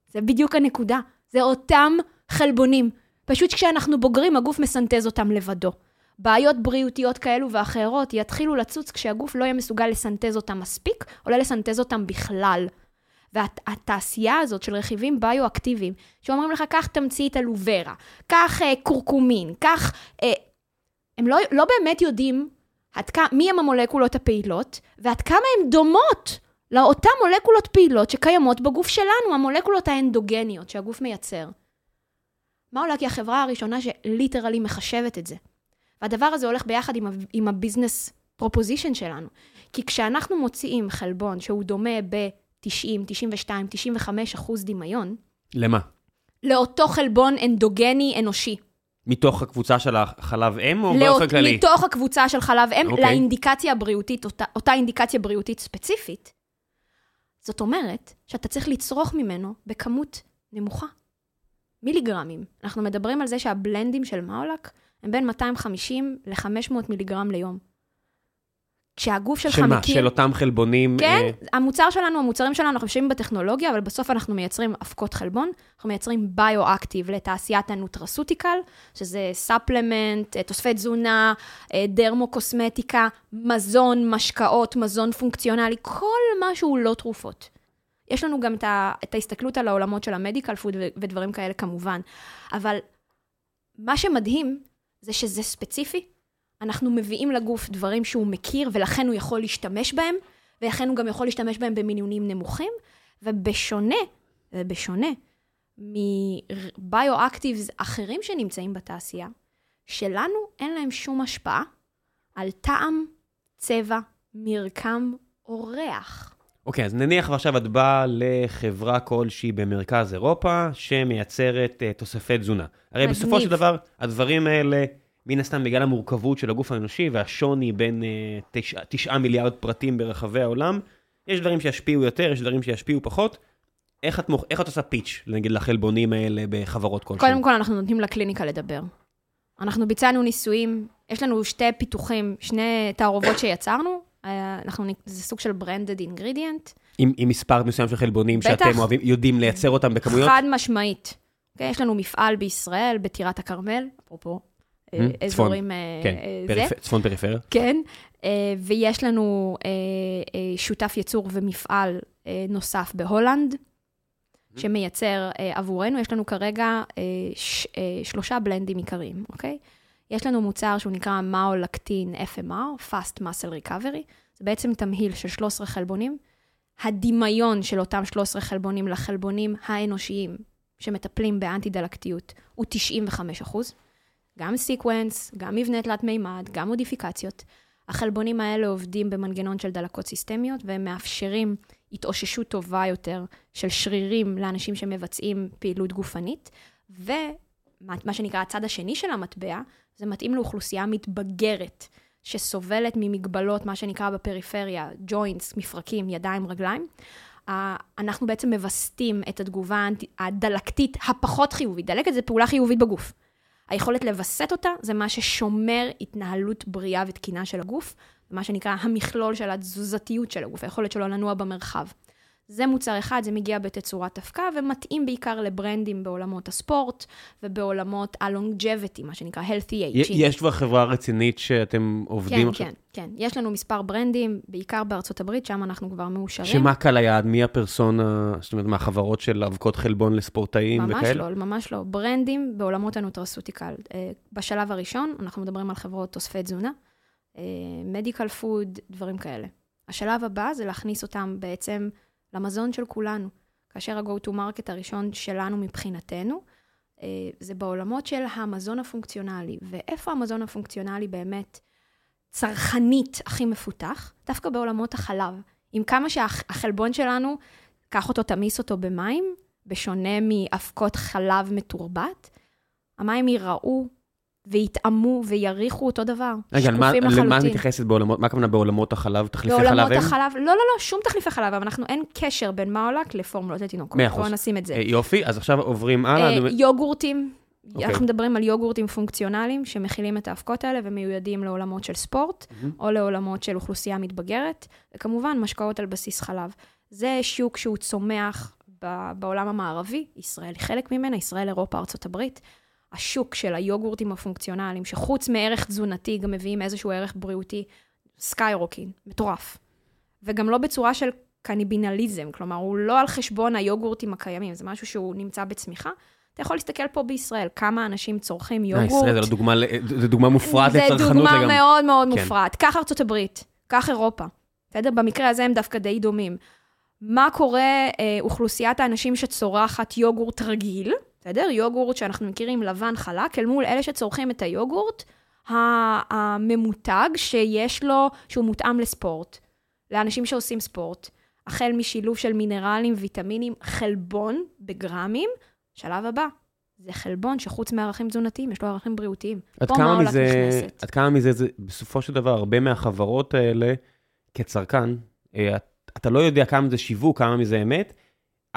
זה בדיוק הנקודה. זה אותם חלבונים. פשוט כשאנחנו בוגרים, הגוף מסנטז אותם לבדו. בעיות בריאותיות כאלו ואחרות יתחילו לצוץ כשהגוף לא יהיה מסוגל לסנטז אותם מספיק, או לא לסנטז אותם בכלל. והתעשייה הזאת של רכיבים ביו-אקטיביים, שאומרים לך, קח תמצית אלוברה, קח אה, קורקומין, קח... אה, הם לא, לא באמת יודעים עד מי הם המולקולות הפעילות, ועד כמה הן דומות לאותן מולקולות פעילות שקיימות בגוף שלנו, המולקולות האנדוגניות שהגוף מייצר. מאולק היא החברה הראשונה ש literally מחשבת את זה. והדבר הזה הולך ביחד עם, עם ה business proposition שלנו. כי כשאנחנו מוציאים חלבון שהוא דומה ב-90, 92, 95 אחוז דמיון, למה? לאותו חלבון אנדוגני אנושי. מתוך הקבוצה של החלב אם או לאות- באופן כללי? מתוך הקבוצה של חלב אם, אוקיי. לאינדיקציה הבריאותית, אותה, אותה אינדיקציה בריאותית ספציפית. זאת אומרת שאתה צריך לצרוך ממנו בכמות נמוכה. מיליגרמים. אנחנו מדברים על זה שהבלנדים של מאולק הם בין 250 ל-500 מיליגרם ליום. כשהגוף שלך של מה? מכיר... של אותם חלבונים? כן, אה, המוצר שלנו, המוצרים שלנו, אנחנו יושבים בטכנולוגיה, אבל בסוף אנחנו מייצרים אבקות חלבון, אנחנו מייצרים bioactive לתעשיית ה nutraceutical, שזה ספלמנט, אה, תוספי תזונה, אה, דרמו-קוסמטיקה, מזון, משקאות, מזון פונקציונלי, כל מה שהוא לא תרופות. יש לנו גם את, ה, את ההסתכלות על העולמות של המדיקל פוד ודברים כאלה כמובן, אבל מה שמדהים זה שזה ספציפי, אנחנו מביאים לגוף דברים שהוא מכיר, ולכן הוא יכול להשתמש בהם, ולכן הוא גם יכול להשתמש בהם במינונים נמוכים, ובשונה, ובשונה מביו-אקטיבס אחרים שנמצאים בתעשייה, שלנו אין להם שום השפעה על טעם, צבע, מרקם או ריח. אוקיי, אז נניח ועכשיו את באה לחברה כלשהי במרכז אירופה, שמייצרת uh, תוספי תזונה. הרי מגניב. בסופו של דבר, הדברים האלה, מן הסתם בגלל המורכבות של הגוף האנושי והשוני בין uh, תשע, תשעה מיליארד פרטים ברחבי העולם, יש דברים שישפיעו יותר, יש דברים שישפיעו פחות. איך את, מוכ... איך את עושה פיץ', נגיד, לחלבונים האלה בחברות כלשהן? קודם כל, אנחנו נותנים לקליניקה לדבר. אנחנו ביצענו ניסויים, יש לנו שתי פיתוחים, שני תערובות שיצרנו, אנחנו, זה סוג של ברנדד אינגרידיאנט, עם, עם מספר מסוים של חלבונים בטח. שאתם אוהבים, יודעים לייצר אותם בכמויות? חד משמעית. Okay, יש לנו מפעל בישראל, בטירת הכרמל, אפרופו אה, Mm, צפון. אזורים אה, כן, אה. פריפ... צפון פריפריה. כן, ויש לנו שותף ייצור ומפעל נוסף בהולנד, שמייצר אה, עבורנו. יש לנו כרגע שלושה בלנדים עיקריים, אוקיי? יש לנו מוצר שהוא נקרא מאו-לקטין FMR, Fast Muscle Recovery. זה בעצם תמהיל של 13 חלבונים. הדמיון של אותם 13 חלבונים לחלבונים האנושיים שמטפלים באנטי-דלקתיות הוא 95 אחוז. גם sequence, גם מבנה תלת מימד, גם מודיפיקציות. החלבונים האלה עובדים במנגנון של דלקות סיסטמיות, והם מאפשרים התאוששות טובה יותר של שרירים לאנשים שמבצעים פעילות גופנית, ומה שנקרא הצד השני של המטבע, זה מתאים לאוכלוסייה מתבגרת, שסובלת ממגבלות, מה שנקרא בפריפריה, joints, מפרקים, ידיים, רגליים. אנחנו בעצם מווסתים את התגובה הדלקתית הפחות חיובית. דלקת זה פעולה חיובית בגוף. היכולת לווסת אותה זה מה ששומר התנהלות בריאה ותקינה של הגוף, מה שנקרא המכלול של התזוזתיות של הגוף, היכולת שלו לנוע במרחב. זה מוצר אחד, זה מגיע בתצורת אבקה, ומתאים בעיקר לברנדים בעולמות הספורט ובעולמות ה-longevity, מה שנקרא healthy aging. יש כבר חברה רצינית שאתם עובדים כן, עכשיו? כן, כן. יש לנו מספר ברנדים, בעיקר בארצות הברית, שם אנחנו כבר מאושרים. שמה קהל היעד? מי הפרסונה, זאת אומרת, מהחברות של אבקות חלבון לספורטאים ממש וכאלה? לא, ממש לא. ברנדים בעולמות ה nutraceutical. אה, בשלב הראשון, אנחנו מדברים על חברות תוספי תזונה, medical food, דברים כאלה. השלב הבא זה להכניס אותם בעצם למזון של כולנו. כאשר ה-go to market הראשון שלנו מבחינתנו, אה, זה בעולמות של המזון הפונקציונלי. ואיפה המזון הפונקציונלי באמת צרכנית הכי מפותח? דווקא בעולמות החלב. עם כמה שהחלבון שלנו, קח אותו, תמיס אותו במים, בשונה מאבקות חלב מתורבת, המים ייראו ויטעמו ויריחו אותו דבר. רגע, מה- למה את. מתייחסת בעולמות, מה הכוונה בעולמות החלב? תחליפי חלב בעולמות? החלב, לא, לא, לא, שום תחליפי חלב, אבל אנחנו, אין קשר בין מאולק לפורמולות לתינוקות. מאה אחוז. בואו נשים את זה. אה, יופי, אז עכשיו עוברים הלאה. אה, יוגורטים, אוקיי. אנחנו מדברים על יוגורטים פונקציונליים שמכילים את האבקות האלה ומיועדים לעולמות של ספורט, או לעולמות של אוכלוסייה מתבגרת, וכמובן משקאות על בסיס חלב. זה שוק שהוא צומח ב- בעולם המערבי, ישראל היא חלק ממנה, ישראל, אירופה, ארצות הברית. השוק של היוגורטים הפונקציונליים, שחוץ מערך תזונתי, גם מביאים איזשהו ערך בריאותי, skyrocketing, מטורף. וגם לא בצורה של קניבליזם, כלומר, הוא לא על חשבון היוגורטים הקיימים, זה משהו שהוא נמצא בצמיחה. אתה יכול להסתכל פה בישראל, כמה אנשים צורכים אה, יוגורט. ישראל זה לא דוגמה, זה דוגמה מופרעת לצרכנות זה דוגמה לגמרי. מאוד מאוד כן. מופרעת. קח ארצות הברית, קח אירופה. בסדר? במקרה הזה הם דווקא די דומים. מה קורה אה, אוכלוסיית האנשים שצורחת יוגורט רגיל, בסדר? יוגורט שאנחנו מכירים לבן חלק, אל מול אלה שצורכים את היוגורט הממותג שיש לו, שהוא מותאם לספורט, לאנשים שעושים ספורט, החל משילוב של מינרלים, ויטמינים, חלבון בגרמים, שלב הבא. זה חלבון שחוץ מערכים תזונתיים, יש לו ערכים בריאותיים. עד כמה מזה, נכנסת. עד כמה מזה, זה, בסופו של דבר, הרבה מהחברות האלה, כצרכן, אה, את- אתה לא יודע כמה זה שיווק, כמה מזה אמת,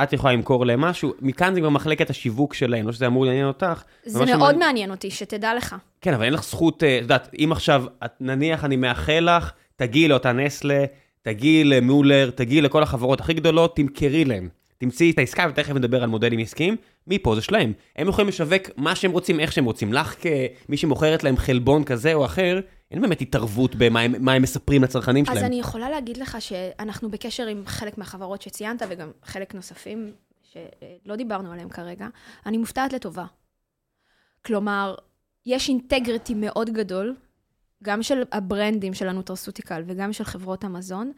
את יכולה למכור להם משהו, מכאן זה כבר מחלקת השיווק שלהם, לא שזה אמור לעניין אותך. זה מאוד מעניין. מעניין אותי, שתדע לך. כן, אבל אין לך זכות, אה, את יודעת, אם עכשיו, את, נניח אני מאחל לך, תגיעי לאותה נסלה, תגיעי למולר, תגיעי לכל החברות הכי גדולות, תמכרי להם. תמצאי את העסקה, ותכף נדבר על מודלים עסקיים, מפה זה שלהם. הם יכולים לשווק מה שהם רוצים, איך שהם רוצים. לך כמי שמוכרת להם חלבון כזה או אחר, אין באמת התערבות במה הם, מה הם מספרים לצרכנים שלהם. אז אני יכולה להגיד לך שאנחנו בקשר עם חלק מהחברות שציינת, וגם חלק נוספים שלא דיברנו עליהם כרגע. אני מופתעת לטובה. כלומר, יש אינטגריטי מאוד גדול, גם של הברנדים של ה nutraceutical וגם של חברות המזון,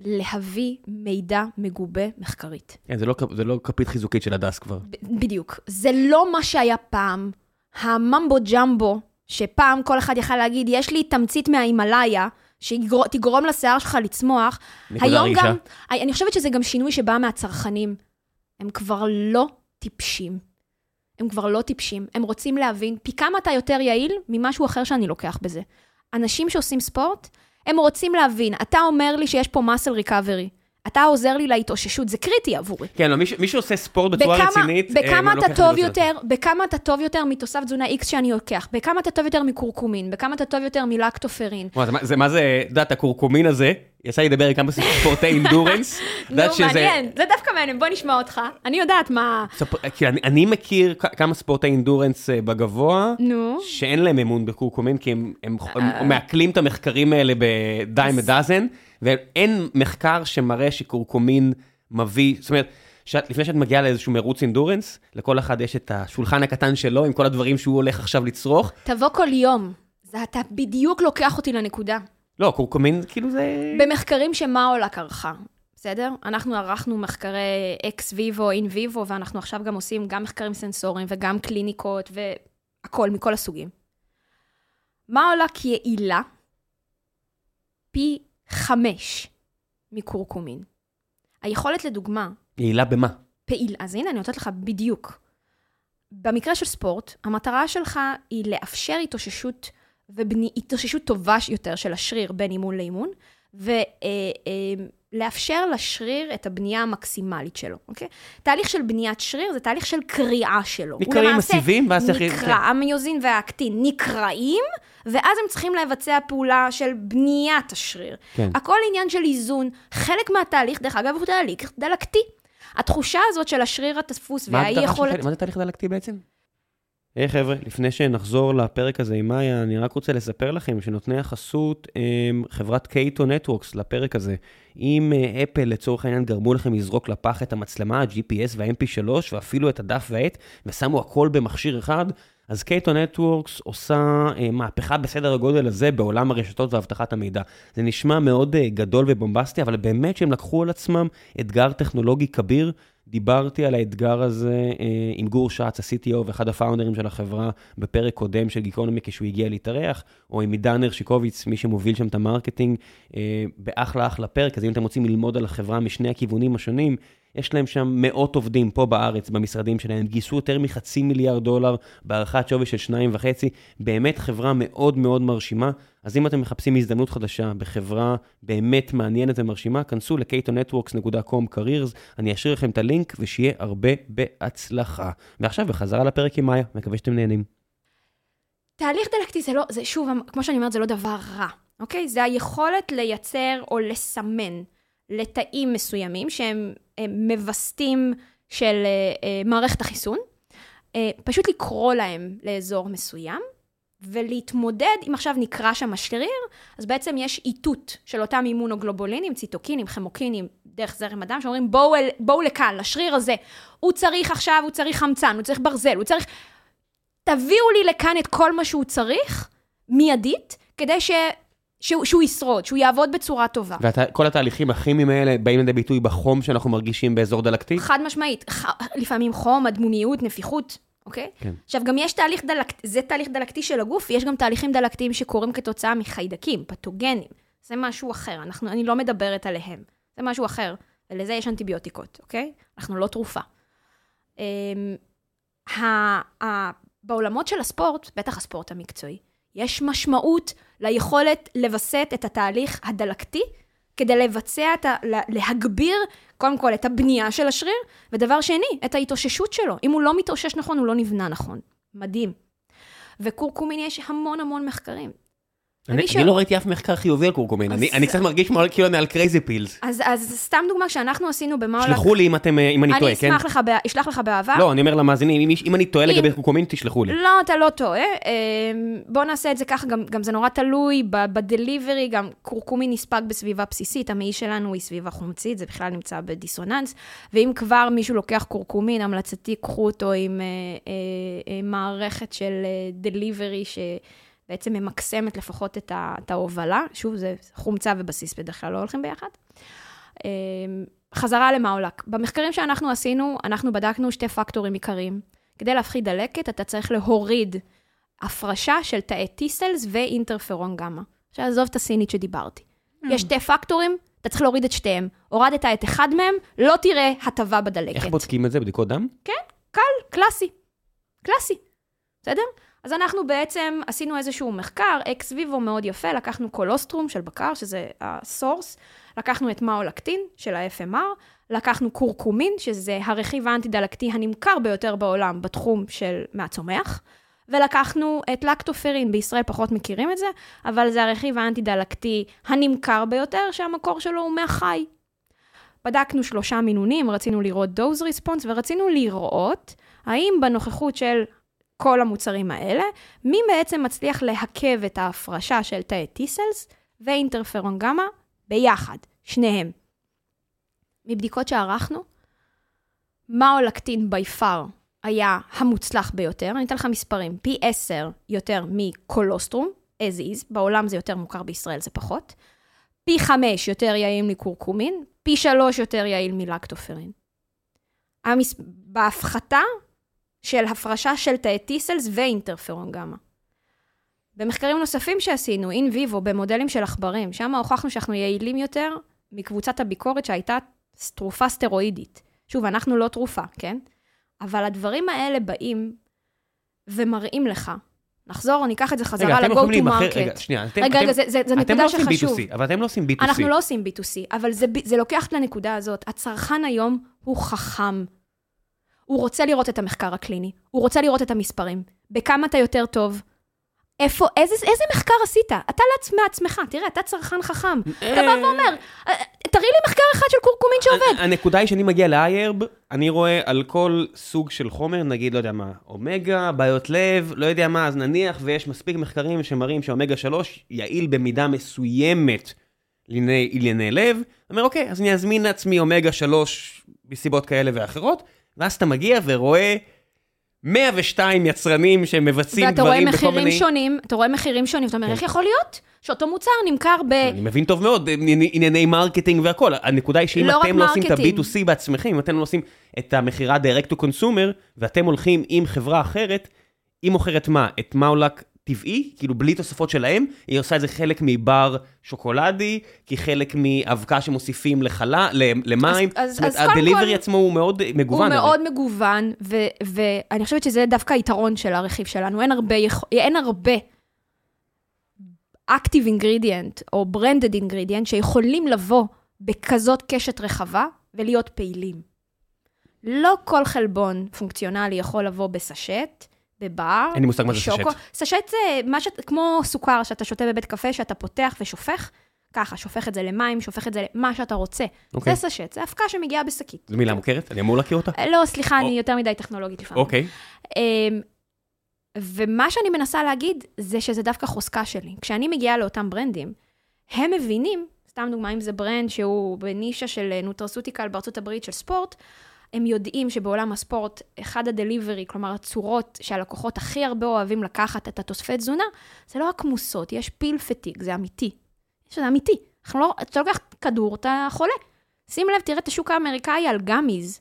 להביא מידע מגובה מחקרית. כן, זה לא, זה לא כפית חיזוקית של הדס כבר. בדיוק. זה לא מה שהיה פעם. ה mumbo jumbo, שפעם כל אחד יכל להגיד, יש לי תמצית מההימאליה, שתגרום לשיער שלך לצמוח. היום רגישה. גם, אני חושבת שזה גם שינוי שבא מהצרכנים. הם כבר לא טיפשים. הם כבר לא טיפשים. הם רוצים להבין פי כמה אתה יותר יעיל ממשהו אחר שאני לוקח בזה. אנשים שעושים ספורט, הם רוצים להבין, אתה אומר לי שיש פה muscle recovery. אתה עוזר לי להתאוששות, זה קריטי עבורי. כן, לא, מי, שעושה ספורט בצורה בכמה, רצינית, אה, בכמה לוקח אתה טוב. יותר, בכמה אתה טוב יותר מתוסף תזונה X שאני לוקח, בכמה אתה טוב יותר מקורקומין, בכמה אתה טוב יותר מלקטופרין. זה מה- זה מה זה, את יודעת, הקורקומין הזה, יצא לי לדבר עם כמה ספורטי אינדורנס. נו, מעניין, זה דווקא מעניין, בוא נשמע אותך. אני יודעת מה... אני, מכיר כמה ספורטי אינדורנס אה, בגבוה, נו. שאין להם אמון בקורקומין, כי הם, הם מעכלים את המחקרים האלה בדיים הדאזן, ואין מחקר שמראה שקורקומין מביא, זאת אומרת, שאת, לפני שאת מגיעה לאיזשהו מרוץ אינדורנס, לכל אחד יש את השולחן הקטן שלו עם כל הדברים שהוא הולך עכשיו לצרוך. תבוא כל יום. זה אתה בדיוק לוקח אותי לנקודה. לא, קורקומין, כאילו זה... במחקרים שמאולק ערכה, בסדר? אנחנו ערכנו מחקרי אקס ויבו, אין ויבו, ואנחנו עכשיו גם עושים גם מחקרים סנסוריים וגם קליניקות והכול, מכל הסוגים. מאולק יעילה פי חמש מקורקומין. היכולת לדוגמה... יעילה במה? פעיל. אז הנה, אני נותנת לך בדיוק. במקרה של ספורט, המטרה שלך היא לאפשר התאוששות והתאוששות טובה יותר של השריר בין אימון לאימון, ולאפשר אה, אה, לשריר את הבנייה המקסימלית שלו, אוקיי? תהליך של בניית שריר זה תהליך של קריאה שלו. נקראים מסיבים, ואז צריך... נקרא, המיוזין והאקטין נקראים, ואז הם צריכים לבצע פעולה של בניית השריר. כן. הכל עניין של איזון. חלק מהתהליך, דרך אגב, הוא תהליך דלקתי. התחושה הזאת של השריר התפוס והאי יכולת... מה זה תהליך דלקתי בעצם? היי hey, חבר'ה, לפני שנחזור לפרק הזה עם מאיה, אני רק רוצה לספר לכם שנותני החסות הם חברת קייטו נטוורקס לפרק הזה. אם אה, אפל לצורך העניין גרמו לכם לזרוק לפח את המצלמה, ה-GPS וה-MP3 ואפילו את הדף והעט, ושמו הכל במכשיר אחד, אז Cato Networks עושה אה, מהפכה בסדר הגודל הזה בעולם הרשתות ואבטחת המידע. זה נשמע מאוד אה, גדול ובומבסטי, אבל באמת שהם לקחו על עצמם אתגר טכנולוגי כביר. דיברתי על האתגר הזה אה, עם גור שץ, ה-CTO ואחד הפאונדרים של החברה, בפרק קודם של גיקונומי כשהוא הגיע להתארח, או עם עידן הרשיקוביץ, מי שמוביל שם את ה marketing, אה, באחלה אחלה פרק, אז אם אתם רוצים ללמוד על החברה משני הכיוונים השונים, יש להם שם מאות עובדים פה בארץ, במשרדים שלהם, גייסו יותר מחצי מיליארד דולר בהערכת שווי של שניים וחצי, באמת חברה מאוד מאוד מרשימה. אז אם אתם מחפשים הזדמנות חדשה בחברה באמת מעניינת ומרשימה, כנסו ל-katonetworks.com careers, אני אשאיר לכם את הלינק ושיהיה הרבה בהצלחה. ועכשיו בחזרה לפרק עם מאיה, מקווה שאתם נהנים. תהליך דלקטי זה לא, זה שוב, כמו שאני אומרת, זה לא דבר רע, אוקיי? זה היכולת לייצר או לסמן לתאים מסוימים שהם מווסתים של אה, אה, מערכת החיסון, אה, פשוט לקרוא להם לאזור מסוים, ולהתמודד, אם עכשיו נקרא שם השריר, אז בעצם יש איתות של אותם אימונוגלובולינים, ציטוקינים, חמוקינים, דרך זרם הדם, שאומרים בואו, בואו לכאן, לשריר הזה. הוא צריך עכשיו, הוא צריך חמצן, הוא צריך ברזל, הוא צריך... תביאו לי לכאן את כל מה שהוא צריך, מיידית, כדי. שהוא, שהוא ישרוד, שהוא יעבוד בצורה טובה. וכל התהליכים הכימיים האלה באים לידי ביטוי בחום שאנחנו מרגישים באזור דלקתי? חד משמעית. ח... לפעמים חום, אדמומיות, נפיחות, אוקיי? כן. עכשיו, גם יש תהליך דלקתי, זה תהליך דלקתי של הגוף, יש גם תהליכים דלקתיים שקורים כתוצאה מחיידקים, פתוגנים. זה משהו אחר, אנחנו, אני לא מדברת עליהם. זה משהו אחר, ולזה יש אנטיביוטיקות, אוקיי? אנחנו לא תרופה. ה, ה, בעולמות של הספורט, בטח הספורט המקצועי, יש משמעות ליכולת לווסת את התהליך הדלקתי, כדי לבצע, את ה, להגביר קודם כל את הבנייה של השריר, ודבר שני, את ההתאוששות שלו. אם הוא לא מתאושש נכון, הוא לא נבנה נכון. מדהים. וקורקומין יש המון המון מחקרים. אני, אני לא ראיתי אף מחקר חיובי על קורקומין, אני, אני קצת מרגיש כאילו אני על קרייזי פילס. אז, אז סתם דוגמה שאנחנו עשינו במאולק... שלחו לי אם, אתם, אם אני טועה, כן? אני אשלח לך באהבה. לא, אני אומר למאזינים, אם, אם אני טועה לגבי קורקומין, תשלחו לי. לא, אתה לא טועה. אמ, בוא נעשה את זה ככה, גם, גם זה נורא תלוי בדליברי, גם קורקומין נספג בסביבה בסיסית, המעי שלנו היא סביבה חומצית, זה בכלל נמצא בדיסוננס, ואם כבר מישהו לוקח קורקומין, המלצתי, קחו אותו עם אה, אה, אה, מערכת של דליברי, ש... בעצם ממקסמת לפחות את, ה, את ההובלה. שוב, זה חומצה ובסיס בדרך כלל לא הולכים ביחד. אמ, חזרה למאולק. במחקרים שאנחנו עשינו, אנחנו בדקנו שתי פקטורים עיקריים. כדי להפחית דלקת, אתה צריך להוריד הפרשה של תאי T-Cells ואינטרפרון גמא. עכשיו, עזוב את הסינית שדיברתי. Mm. יש שתי פקטורים, אתה צריך להוריד את שתיהם. הורדת את אחד מהם, לא תראה הטבה בדלקת. איך בודקים את זה? בדיקות דם? כן, קל, קלאסי. קלאסי. בסדר? אז אנחנו בעצם עשינו איזשהו מחקר, ex vivo מאוד יפה, לקחנו קולוסטרום של בקר, שזה ה source, לקחנו את מאולקטין של ה-FMR, לקחנו קורקומין, שזה הרכיב האנטי-דלקתי הנמכר ביותר בעולם בתחום של מהצומח, ולקחנו את לקטופרין, בישראל פחות מכירים את זה, אבל זה הרכיב האנטי-דלקתי הנמכר ביותר, שהמקור שלו הוא מהחי. בדקנו שלושה מינונים, רצינו לראות דוז ריספונס, ורצינו לראות האם בנוכחות של כל המוצרים האלה, מי בעצם מצליח להקב את ההפרשה של תאי T-Cells ואינטרפרון גמא ביחד, שניהם. מבדיקות שערכנו, מאולקטין בי פאר היה המוצלח ביותר, אני אתן לך מספרים, פי 10 יותר מקולוסטרום, as is, בעולם זה יותר מוכר, בישראל זה פחות, פי 5 יותר יעיל מקורקומין, פי 3 יותר יעיל מלקטופרין. המס... בהפחתה של הפרשה של תאי T-Cells ואינטרפרון גמא. במחקרים נוספים שעשינו, אין ויבו, במודלים של עכברים, שם הוכחנו שאנחנו יעילים יותר מקבוצת הביקורת שהייתה תרופה סטרואידית. שוב, אנחנו לא תרופה, כן? אבל הדברים האלה באים ומראים לך. נחזור, ניקח את זה חזרה ל-go to market. רגע, שנייה, אתם, רגע, אתם, רגע, זה, זה, זה אתם נקודה לא עושים שחשוב. B2C, אבל אתם לא עושים B2C. אנחנו לא עושים B2C, אבל זה, זה לוקח לנקודה הזאת. הצרכן היום הוא חכם. הוא רוצה לראות את המחקר הקליני, הוא רוצה לראות את המספרים. בכמה אתה יותר טוב? איפה, איזה, איזה מחקר עשית? אתה לעצמך, תראה, אתה צרכן חכם. אתה בא ואומר, "אה, תראי לי מחקר אחד של קורקומין שעובד. הנקודה היא שאני מגיע ל-iHerb, אני רואה על כל סוג של חומר, נגיד, לא יודע מה, אומגה, בעיות לב, לא יודע מה, אז נניח ויש מספיק מחקרים שמראים שאומגה 3 יעיל במידה מסוימת לענייני ענייני לב, אני אומר, אוקיי, אז אני אזמין לעצמי אומגה 3 מסיבות כאלה ואחרות, ואז אתה מגיע ורואה 102 יצרנים שמבצעים ואתה רואה דברים בכל מחירים מיני... שונים, אתה רואה מחירים שונים, אתה אומר, כן. איך יכול להיות שאותו מוצר נמכר ב... אני מבין טוב מאוד, ענייני ענייני marketing והכל. הנקודה היא שאם לא אתם לא עושים את marketing. ה-B2C בעצמכם, אם אתם לא עושים את המכירה direct to consumer, ואתם הולכים עם חברה אחרת, היא מוכרת מה? את מאולק טבעי, כאילו בלי תוספות שלהם, היא עושה את זה חלק מבר שוקולדי, כי מאבקה שמוסיפים לחלה, למים. אז- אומרת, אז קודם הדליברי כל- עצמו הוא מאוד מגוון. הוא הרי. מאוד מגוון, ו- ואני חושבת שזה דווקא היתרון של הרכיב שלנו. אין הרבה, אין הרבה active ingredient או branded ingredient שיכולים לבוא בכזאת קשת רחבה ולהיות פעילים. לא כל חלבון פונקציונלי יכול לבוא בסשט, בבר, אין לי מושג מה זה בשוקו. סשט. סשט זה מה ש... כמו סוכר שאתה שותה בבית קפה, שאתה פותח ושופך, ככה, שופך את זה למים, שופך את זה למה שאתה רוצה. אוקיי. זה sachet, זה אבקה שמגיעה בשקית. זו מילה מוכרת? אני אמור להכיר אותה? אה, לא, סליחה, או- אני יותר מדי טכנולוגית לפעמים. אוקיי. אמ, ומה שאני מנסה להגיד, זה שזה דווקא חוזקה שלי. כשאני מגיעה לאותם ברנדים, הם מבינים, סתם דוגמה, אם זה ברנד שהוא בנישה של nutraceutical בארצות הברית של ספורט, הם יודעים שבעולם הספורט, אחד ה delivery, כלומר הצורות שהלקוחות הכי הרבה אוהבים לקחת את התוספי תזונה, זה לא רק מוסות, יש פיל פטיג, זה אמיתי. זה אמיתי. לא, אתה לוקח כדור, אתה חולה. שים לב, תראה את השוק האמריקאי על גמיז.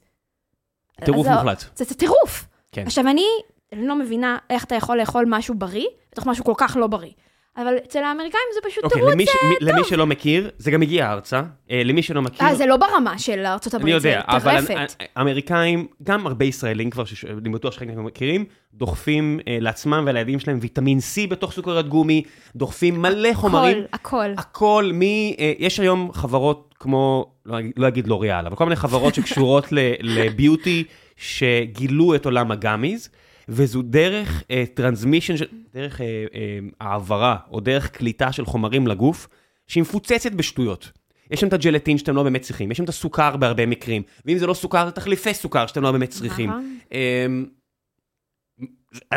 טירוף מוחלט. זה, זה טירוף. כן. עכשיו, אני לא מבינה איך אתה יכול לאכול משהו בריא, בתוך משהו כל כך לא בריא. אבל אצל האמריקאים זה פשוט אוקיי, תירוץ. למי ש- מי- למי שלא מכיר, זה גם הגיע ארצה. אה, למי שלא מכיר... אה, זה לא ברמה של ארצות אני הברית, זה יודע, אבל טרפת. האמריקאים, גם הרבה ישראלים כבר, שש- אני בטוח שחלקם מכירים, דוחפים אה, לעצמם ולילדים שלהם ויטמין C בתוך סוכרת גומי, דוחפים מלא חומרים. הכל, הכל. הכל מ... אה, יש היום חברות כמו, לא אגיד- לא אגיד לוריאל, אבל כל מיני חברות שקשורות ל beauty, שגילו את עולם ה gummies, וזו דרך transmission, דרך אה, אה, העברה, או דרך קליטה של חומרים לגוף, שהיא מפוצצת בשטויות. יש שם את הג'לטין שאתם לא באמת צריכים, יש שם את הסוכר בהרבה מקרים, ואם זה לא סוכר, זה תחליפי סוכר שאתם לא באמת צריכים. נכון.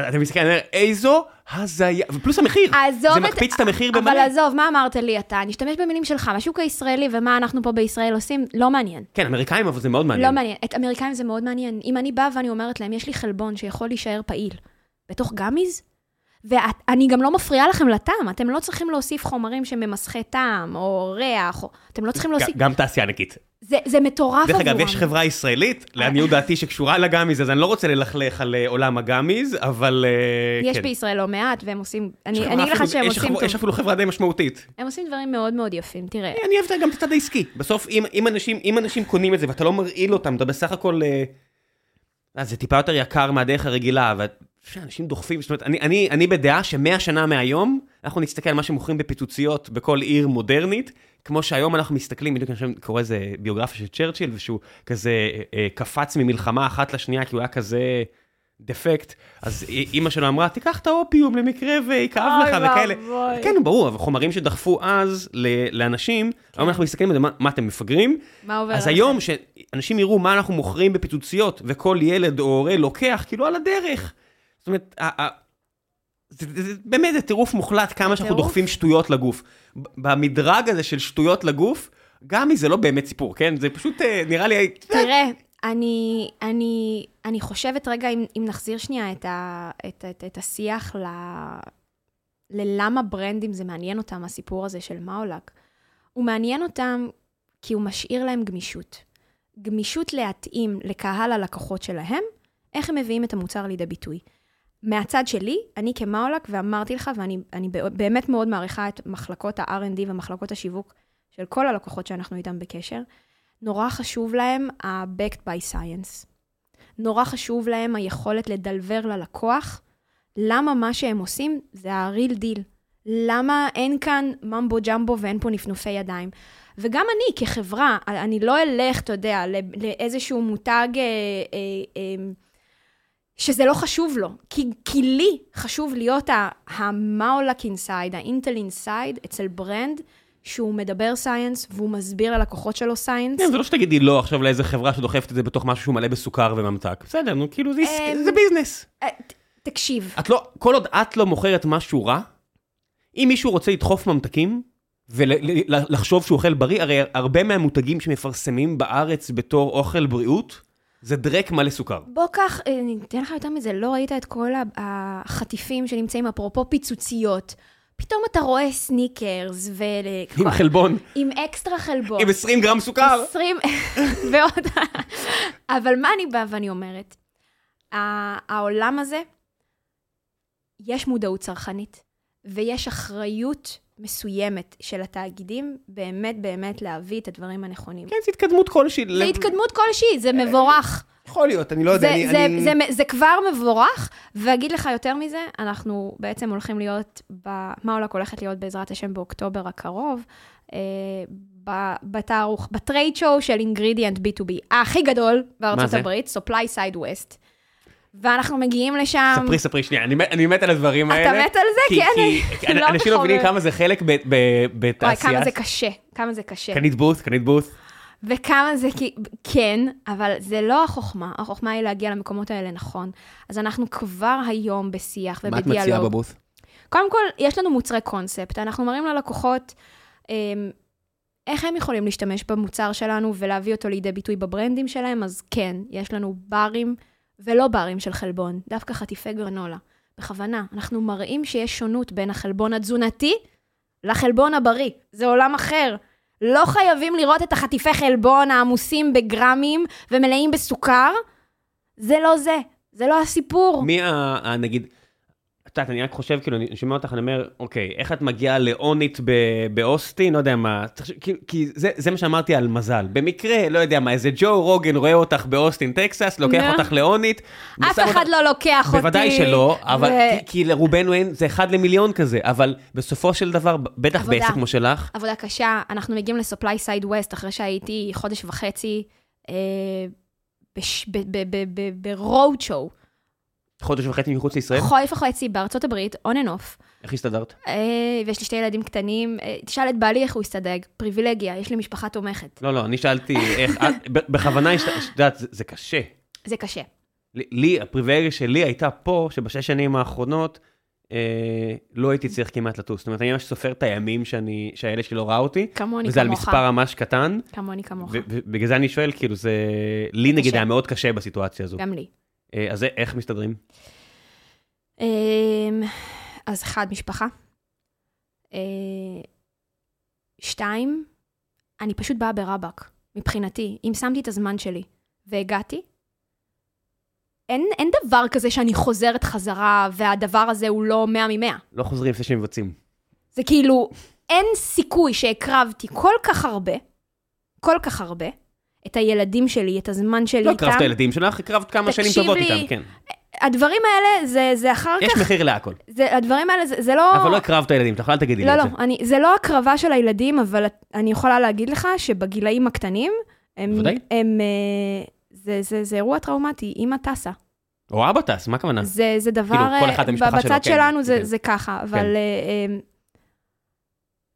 אתה מסתכל, אני אומר, איזו הזיה, ופלוס המחיר, זה את- מקפיץ את המחיר אבל במלא. עזוב, מה אמרת לי אתה? נשתמש במילים שלך, השוק הישראלי ומה אנחנו פה בישראל עושים, לא מעניין. כן, אמריקאים, אבל זה מאוד מעניין. לא מעניין. את אמריקאים זה מאוד מעניין. אם אני באה ואני אומרת להם, יש לי חלבון שיכול להישאר פעיל בתוך גמיז, ואני גם לא מפריעה לכם לטעם, אתם לא צריכים להוסיף חומרים שממסכי טעם, או ריח, או... אתם לא צריכים להוסיף... גם תעשייה ענקית. זה, זה מטורף דרך עבורם. אגב, יש חברה ישראלית, לעניות דעתי, שקשורה לגאמיז, אז אני לא רוצה ללכלך על אה, עולם הגאמיז, אבל אה, יש כן. בישראל לא מעט, והם עושים... אני, אגיד לך שהם עושים טוב. יש אפילו חברה די משמעותית. הם עושים דברים מאוד מאוד יפים, תראה. אני אוהב גם את הצד העסקי. בסוף, אם, אם, אנשים, אם אנשים קונים את זה ואתה לא מרעיל אותם, אתה בסך הכל... אה, אה, זה טיפה יותר יקר מהדרך הרגילה, ואנשים דוחפים, זאת אומרת, אני, אני, אני בדעה שמאה שנה מהיום, אנחנו נסתכל על מה שמוכרים בפיצוציות בכל עיר מודרנית, כמו שהיום אנחנו מסתכלים, בדיוק אני חושב, קורא איזה ביוגרפיה של צ'רצ'יל, ושהוא כזה אה, קפץ ממלחמה אחת לשנייה, כי הוא היה כזה... דפקט, אז אימא שלו אמרה, תיקח את האופיום למקרה ויכאב לך וכאלה. ואבוי. כן, ברור, אבל חומרים שדחפו אז לאנשים, היום אנחנו מסתכלים על זה, מה- מה אתם מפגרים? מה עובר אז עליכם? היום, שאנשים יראו מה אנחנו מוכרים בפיצוציות, וכל ילד או הורה לוקח, כאילו על הדרך. זאת אומרת, ה- ה- זה, זה, זה, באמת זה טירוף מוחלט כמה שאנחנו. דוחפים שטויות לגוף. במדרג הזה של שטויות לגוף, גמי זה לא באמת סיפור, כן? זה פשוט אה, נראה לי... תראה, אני, אני, אני חושבת רגע, אם, אם נחזיר שנייה את, ה, את, את, את השיח ל, ללמה ברנדים זה מעניין אותם, הסיפור הזה של מאולק. הוא מעניין אותם כי הוא משאיר להם גמישות. גמישות להתאים לקהל הלקוחות שלהם, איך הם מביאים את המוצר לידי ביטוי. מהצד שלי, אני כמאולק, ואמרתי לך, ואני אני באמת מאוד מעריכה את מחלקות ה-R&D ומחלקות השיווק של כל הלקוחות שאנחנו איתם בקשר, נורא חשוב להם ה-Backed by Science. נורא חשוב להם היכולת לדלבר ללקוח למה מה שהם עושים זה ה-real deal. למה אין כאן ממבו ג'מבו ואין פה נפנופי ידיים. וגם אני כחברה, אני לא אלך, אתה יודע, לאיזשהו מותג אה, אה, אה, שזה לא חשוב לו. כי, כי לי חשוב להיות המאולק inside, האינטל inside, אצל ברנד, שהוא מדבר science והוא מסביר ללקוחות שלו science. כן, זה לא שתגידי לא עכשיו לאיזה חברה שדוחפת את זה בתוך משהו שהוא מלא בסוכר וממתק. בסדר, נו, כאילו זה עסק- אמ, זה business. אה, תקשיב, את לא, כל עוד את לא מוכרת משהו רע, אם מישהו רוצה לדחוף ממתקים, ולחשוב שהוא אוכל בריא, הרי הרבה מהמותגים שמפרסמים בארץ בתור אוכל בריאות, זה דרק מלא סוכר. בוא קח, אה, אני אתן לך יותר מזה, לא ראית את כל החטיפים שנמצאים, אפרופו פיצוציות. פתאום אתה רואה סניקרס ול... עם חלבון, עם אקסטרה חלבון. עם 20 גרם סוכר. 20 ועוד... אבל מה אני באה ואני אומרת? העולם הזה, יש מודעות צרכנית, ויש אחריות מסוימת של התאגידים באמת באמת להביא את הדברים הנכונים. כן, זה התקדמות כלשהי. זה התקדמות כלשהי, זה מבורך. יכול להיות, אני לא יודע. זה, אני- זה, אני- זה, זה, זה כבר מבורך, ואגיד לך יותר מזה, אנחנו בעצם הולכים להיות, ב, Maolac הולכת להיות בעזרת השם באוקטובר הקרוב, אה, ב- בתערוך, ב trade show של ingredient B2B, הכי גדול בארצות? הברית, SupplySide West. ואנחנו מגיעים לשם, ספרי, ספרי שנייה, אני אני מת על הדברים האלה. אתה מת על זה? כי- כן, כי לא אנשים לא מבינים. כמה זה חלק ב- ב- וואי, בתעשייה. כמה זה קשה, כמה זה קשה. קנית בוס, קנית בוס. וכמה זה כי... כן, אבל זה לא החוכמה, החוכמה היא להגיע למקומות האלה נכון. אז אנחנו כבר היום בשיח מה את ובדיאלוג. מציעה בבוס? קודם כל, יש לנו מוצרי קונספט, אנחנו מראים ללקוחות אמ, איך הם יכולים להשתמש במוצר שלנו ולהביא אותו לידי ביטוי בברנדים שלהם, אז כן, יש לנו ברים ולא ברים של חלבון, דווקא חטיפי גרנולה. בכוונה, אנחנו מראים שיש שונות בין החלבון התזונתי לחלבון הבריא. זה עולם אחר. לא חייבים לראות את החטיפי חלבון העמוסים בגרמים ומלאים בסוכר. זה לא זה, זה לא הסיפור. מי ה... נגיד, את יודעת, אני רק חושב, כאילו, אני שומע אותך, אני אומר, אוקיי, איך את מגיעה לאונית ב- באוסטין, לא יודע מה, כי, זה, זה מה שאמרתי על מזל. במקרה, לא יודע מה, איזה ג'ו רוגן רואה אותך באוסטין, טקסס, לוקח נו. אותך לאונית. אף אחד לא לוקח אותי. בוודאי שלא, אבל כי, לרובנו אין, זה אחד למיליון כזה, אבל בסופו של דבר, בטח. בעסק כמו שלך, עבודה קשה, אנחנו מגיעים ל-supply side west אחרי שהייתי חודש וחצי אה, ב-road show. חודש וחצי מחוץ לישראל, חודש וחצי בארצות הברית, on and off. איך הסתדרת? אה, ויש לי שתי ילדים קטנים. אה, תשאל את בעלי איך הוא הסתדג, פריבילגיה, יש לי משפחה תומכת. לא, לא, אני שאלתי איך, ב- בכוונה, את יודעת, זה- קשה. זה קשה. לי- הפריבילגיה שלי הייתה פה, שבשש שנים האחרונות, אה, לא הייתי צריך כמעט לטוס. זאת אומרת, אני ממש סופר את הימים שאני, שהילד שלי לא ראה אותי, כמוני וזה על כמוך. מספר ממש קטן, כמוני כמוך. ובגלל זה אני שואל, כאילו, זה... לי נגיד. היה מאוד קשה בסיטואציה הזו. גם לי. אה, אז זה- איך מסתדרים? אמ, אז אחד, משפחה. אה, שתיים, אני פשוט באה ברבאק, מבחינתי. אם שמתי את הזמן שלי והגעתי, אין, אין דבר כזה שאני חוזרת חזרה והדבר הזה הוא לא 100 מ-100. לא חוזרים לפני שמבצעים. זה כאילו, אין סיכוי שהקרבתי כל כך הרבה, כל כך הרבה, את הילדים שלי, את הזמן שלי לא איתם. הקרבת את הילדים שלך, הקרבת כמה שנים טובות לי, איתם, כן. הדברים האלה, זה, זה אחר יש כך, מחיר להכל. זה, הדברים האלה, זה, זה לא... אבל לא הקרבת הילדים שלך, אל תגידי לי לא, את לא, זה. אני, זה לא הקרבה של הילדים, אבל אני יכולה להגיד לך שבגילאים הקטנים, הם... בוודאי. הם אה, זה, זה, זה אירוע טראומטי, אימא טסה. או אבא טס, מה הכוונה? זה, זה דבר, כאילו, כל אחד אה, במשפחה שלו, בצד כן, שלנו זה, כן. זה ככה, אבל... כן. אה,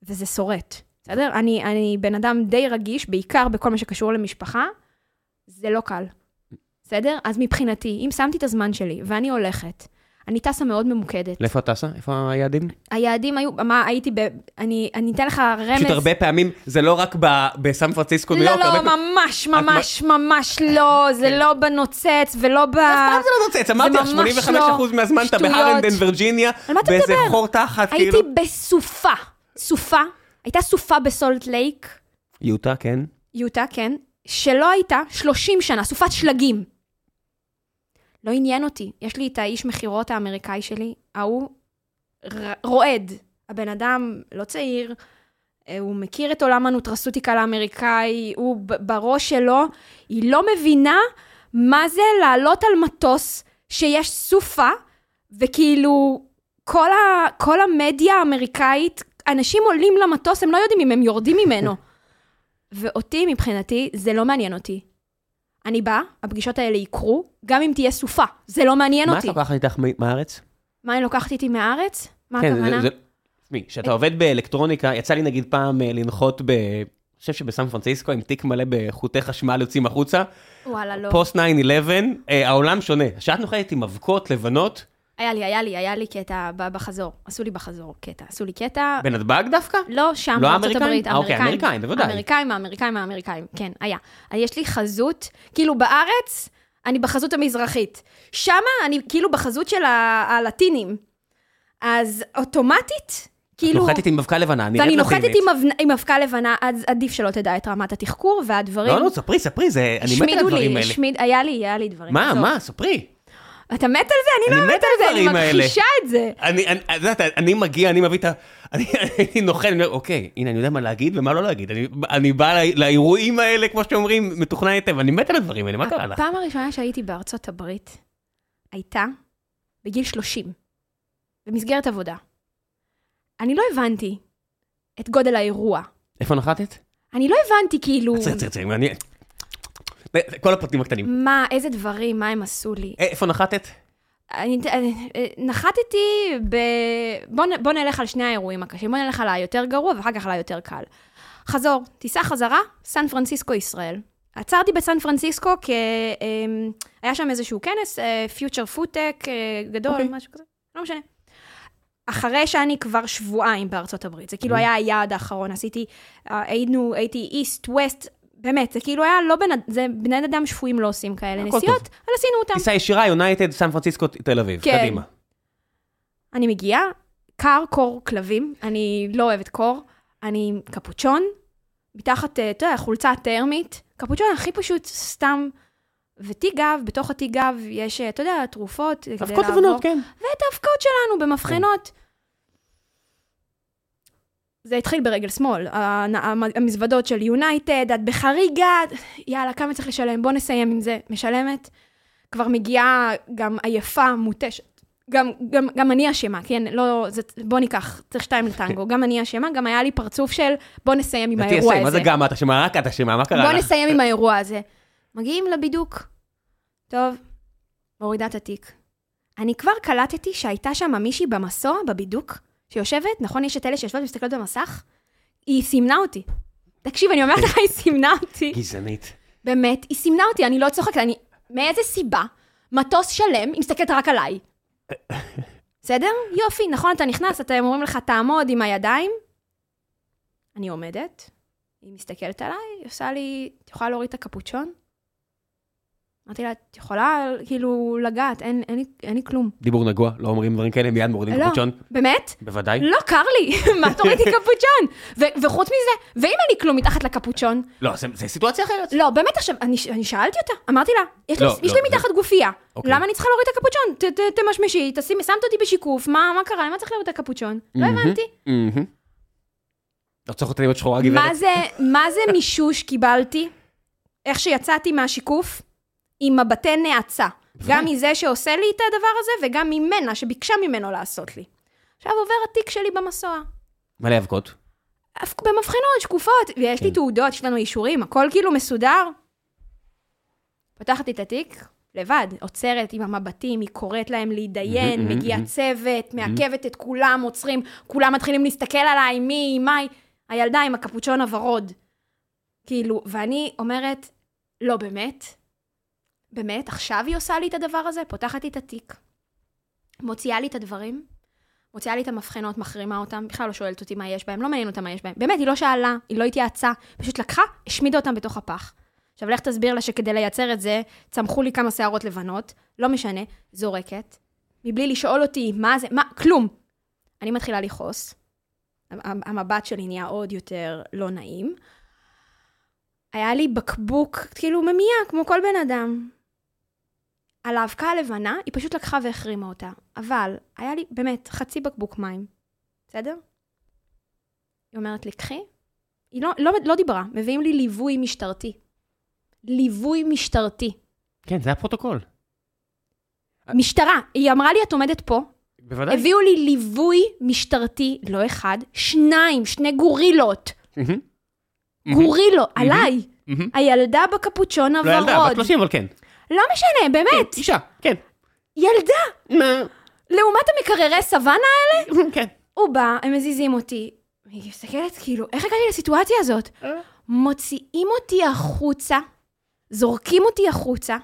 וזה שורט, בסדר? אני, אני בן אדם די רגיש, בעיקר בכל מה שקשור למשפחה, זה לא קל, בסדר? אז מבחינתי, אם שמתי את הזמן שלי ואני הולכת, אני טסה מאוד ממוקדת. לאיפה את טסה? איפה היעדים? היעדים היו, מה, הייתי ב... אני, אני אתן לך רמז. פשוט הרבה פעמים, זה לא רק ב- בסן פרנסיסקו, ניו לא, יורק, הרבה לא, פעמים- ממש, ממש, ממש לא, זה כן. לא בנוצץ ולא ב... אף זה לא נוצץ, אמרתי לך, ממש 85% לא. מהזמן אתה שטויות. בהרנדן, וירג'יניה, אתה באיזה? חור תחת, כאילו. הייתי בסופה, סופה, הייתה סופה בסולט לייק, יוטה, כן. יוטה, כן, שלא הייתה 30 שנה, סופת שלגים. לא עניין אותי. יש לי את האיש מכירות האמריקאי שלי, ההוא ר- רועד. הבן אדם לא צעיר, אה, הוא מכיר את עולם ה nutraceutical האמריקאי, הוא בראש שלו, היא לא מבינה מה זה לעלות על מטוס שיש סופה, וכאילו כל, ה, כל המדיה האמריקאית, אנשים עולים למטוס, הם לא יודעים אם הם יורדים ממנו. ואותי, מבחינתי, זה לא מעניין אותי. אני באה, הפגישות האלה יקרו, גם אם תהיה סופה, זה לא מעניין מה אותי. את לוקחת איתך מהארץ? מה אני לוקחת איתי מהארץ? מה כן, הכוונה? תשמעי, כשאתה עובד באלקטרוניקה, יצא לי נגיד פעם אה, לנחות ב... אני חושב שבסן פרנסיסקו, עם תיק מלא בחוטי חשמל יוצאים החוצה, וואלה, לא. פוסט 9-11, אה, העולם שונה. כשאת נוחתת עם אבקות לבנות, היה לי, היה לי, היה לי קטע בחזור. עשו לי בחזור קטע. עשו לי קטע... בנתב"ג דווקא? לא שם, לא בארצות? הברית, אה, אוקיי, האמריקאים, בוודאי. האמריקאים, האמריקאים, האמריקאים, כן, היה. אז יש לי חזות, כאילו בארץ, אני בחזות המזרחית. שמה אני כאילו בחזות של ה- הלטינים. אז אוטומטית, כאילו... נוחתת עם אבקה לבנה, נראית ואני נוחתת לטינית. עם עם אבקה לבנה, אז עדיף שלא תדע את רמת התחקור והדברים. לא, לא, ספרי, ספרי, זה... אני מת על הדברים לי, האלה. השמיד, היה לי, היה לי דברים. מה. מה, ספרי. אתה מת על זה? אני לא מת על זה, אני. מכחישה את זה. אני, אני, את יודעת, אני מגיע, אני מביא את ה... אני נוחת, אני אומר, אוקיי, הנה, אני יודע מה להגיד ומה לא להגיד. אני, אני בא לא, לאירועים האלה, כמו שאומרים, מתוכנן היטב, אני מת על הדברים האלה, מה קרה לך? הפעם הראשונה שהייתי בארצות הברית הייתה בגיל 30, במסגרת עבודה. אני לא הבנתי את גודל האירוע. איפה נחתת? אני לא הבנתי כאילו, עצרי, עצרי, עצרי. כל הפרטים הקטנים. מה, איזה דברים, מה הם עשו לי. אה, איפה נחתת? אני, אני- נחתתי ב... בוא, בוא נלך על שני האירועים הקשים, בוא נלך על היותר גרוע ואחר כך על היותר קל. חזור, טיסה חזרה, סן פרנסיסקו, ישראל. עצרתי בסן פרנסיסקו כי אמ, היה שם איזשהו כנס, Future Food-Tech גדול, אוקיי. משהו כזה, לא משנה. אחרי שאני כבר שבועיים בארצות הברית, זה כאילו היה היעד האחרון, עשיתי, אה, היינו, הייתי east, west, באמת, זה כאילו היה לא בן, אד- זה בני אדם שפויים לא עושים כאלה נסיעות, טוב. אבל עשינו אותם. טיסה ישירה, יונייטד, סן פרנסיסקו, תל אביב. כן. קדימה. אני מגיעה, קר, קור כלבים, אני לא אוהבת קור, אני קפוצ'ון, מתחת, אה, אתה יודע, חולצה טרמית, קפוצ'ון הכי פשוט, סתם, ותיק גב, בתוך התיק גב יש, אה, אתה יודע, תרופות, כדי אבקות לעבור. לבנות, כן. ואת האבקות שלנו במבחנות. זה התחיל ברגל שמאל, המזוודות של יונייטד, את בחריגה, יאללה, כמה צריך לשלם? בוא נסיים עם זה. משלמת, כבר מגיעה גם עייפה, מותשת. גם, גם, גם אני אשמה, כן? לא, זה, בוא ניקח, צריך שתיים לטנגו. גם אני אשמה, גם היה לי פרצוף של בוא נסיים עם האירוע מה הזה. זה גם את אשמה? רק את אשמה, מה קרה בוא? נסיים עם האירוע הזה. מגיעים לבידוק. טוב, מורידה את התיק. אני כבר קלטתי שהייתה שם מישהי במסוע, בבידוק, שיושבת, נכון, יש את אלה שיושבות ומסתכלות במסך? היא סימנה אותי. תקשיב, אני אומרת לך, היא סימנה אותי. גזענית. באמת, היא סימנה אותי, אני לא צוחקת, אני... מאיזה סיבה? מטוס שלם, היא מסתכלת רק עליי. בסדר? יופי, נכון, אתה נכנס, אתם אומרים לך, תעמוד עם הידיים. אני עומדת, היא מסתכלת עליי, היא עושה לי, את יכולה להוריד את הקפוצ'ון? אמרתי לה, את יכולה כאילו לגעת, אין, אין, לי, אין לי כלום. דיבור נגוע, לא אומרים דברים כאלה, מיד מורידים לא. קפוצ'ון. באמת? בוודאי. לא, קר לי, מה תורידי קפוצ'ון? ו- וחוץ מזה, ואם אין לי כלום מתחת לקפוצ'ון? לא, זה זה סיטואציה אחרת. לא, באמת עכשיו, אני, אני שאלתי אותה, אמרתי לה, יש, לא, לי, יש לא, לי זה- מתחת גופייה, אוקיי. למה אני צריכה להוריד את הקפוצ'ון? ת, ת, תמשמשי, תשימי, שמת אותי בשיקוף, מה, מה קרה? למה צריך להוריד את הקפוצ'ון? לא הבנתי. לא צריך אותה להיות שחורה גברת. זה, מה זה מישוש קיבלתי? איך שיצאתי מהשיקוף? עם מבטי נאצה. גם מזה שעושה לי את הדבר הזה, וגם ממנה, שביקשה ממנו לעשות לי. עכשיו עובר התיק שלי במסוע. מלא אבקות. במבחנות, שקופות, ויש לי כן. תעודות, יש לנו אישורים, הכל כאילו מסודר. פתחתי את התיק, לבד, עוצרת עם המבטים, היא קוראת להם להתדיין, מגיע. צוות, מעכבת את כולם, עוצרים, כולם מתחילים להסתכל עליי, מי, מאי, הילדה עם הקפוצ'ון הוורוד. כאילו, ואני אומרת, לא, באמת? באמת? עכשיו היא עושה לי את הדבר הזה? פותחת לי את התיק, מוציאה לי את הדברים, מוציאה לי את המבחנות, מחרימה אותם, בכלל לא שואלת אותי מה יש בהם, לא מעניין אותה מה יש בהם. באמת, היא לא שאלה, היא לא התייעצה, פשוט לקחה, השמידה אותם בתוך הפח. עכשיו, לך תסביר לה שכדי לייצר את זה, צמחו לי כמה שערות לבנות, לא משנה, זורקת, מבלי לשאול אותי מה זה, מה, כלום. אני מתחילה לכעוס, המ- המבט שלי נהיה עוד יותר לא נעים. היה לי בקבוק, כאילו ממייה, כמו כל בן אדם. על האבקה הלבנה, היא פשוט לקחה והחרימה אותה. אבל היה לי באמת חצי בקבוק מים, בסדר? היא אומרת לי, קחי. היא לא, לא, לא דיברה, מביאים לי ליווי משטרתי. ליווי משטרתי. כן, זה הפרוטוקול. משטרה. היא אמרה לי, את עומדת פה, בוודאי. הביאו לי ליווי משטרתי, לא אחד, שניים, שני גורילות. גורילו, עליי. הילדה בקפוצ'ון לא ילדה, בת הוורוד. 30, אבל כן. לא משנה, באמת. אישה, כן. ילדה. מה? לעומת המקררי סוואנה האלה, כן. הוא בא, הם מזיזים אותי. היא מסתכלת, כאילו, איך הגעתי לסיטואציה הזאת? מוציאים אותי החוצה, זורקים אותי החוצה,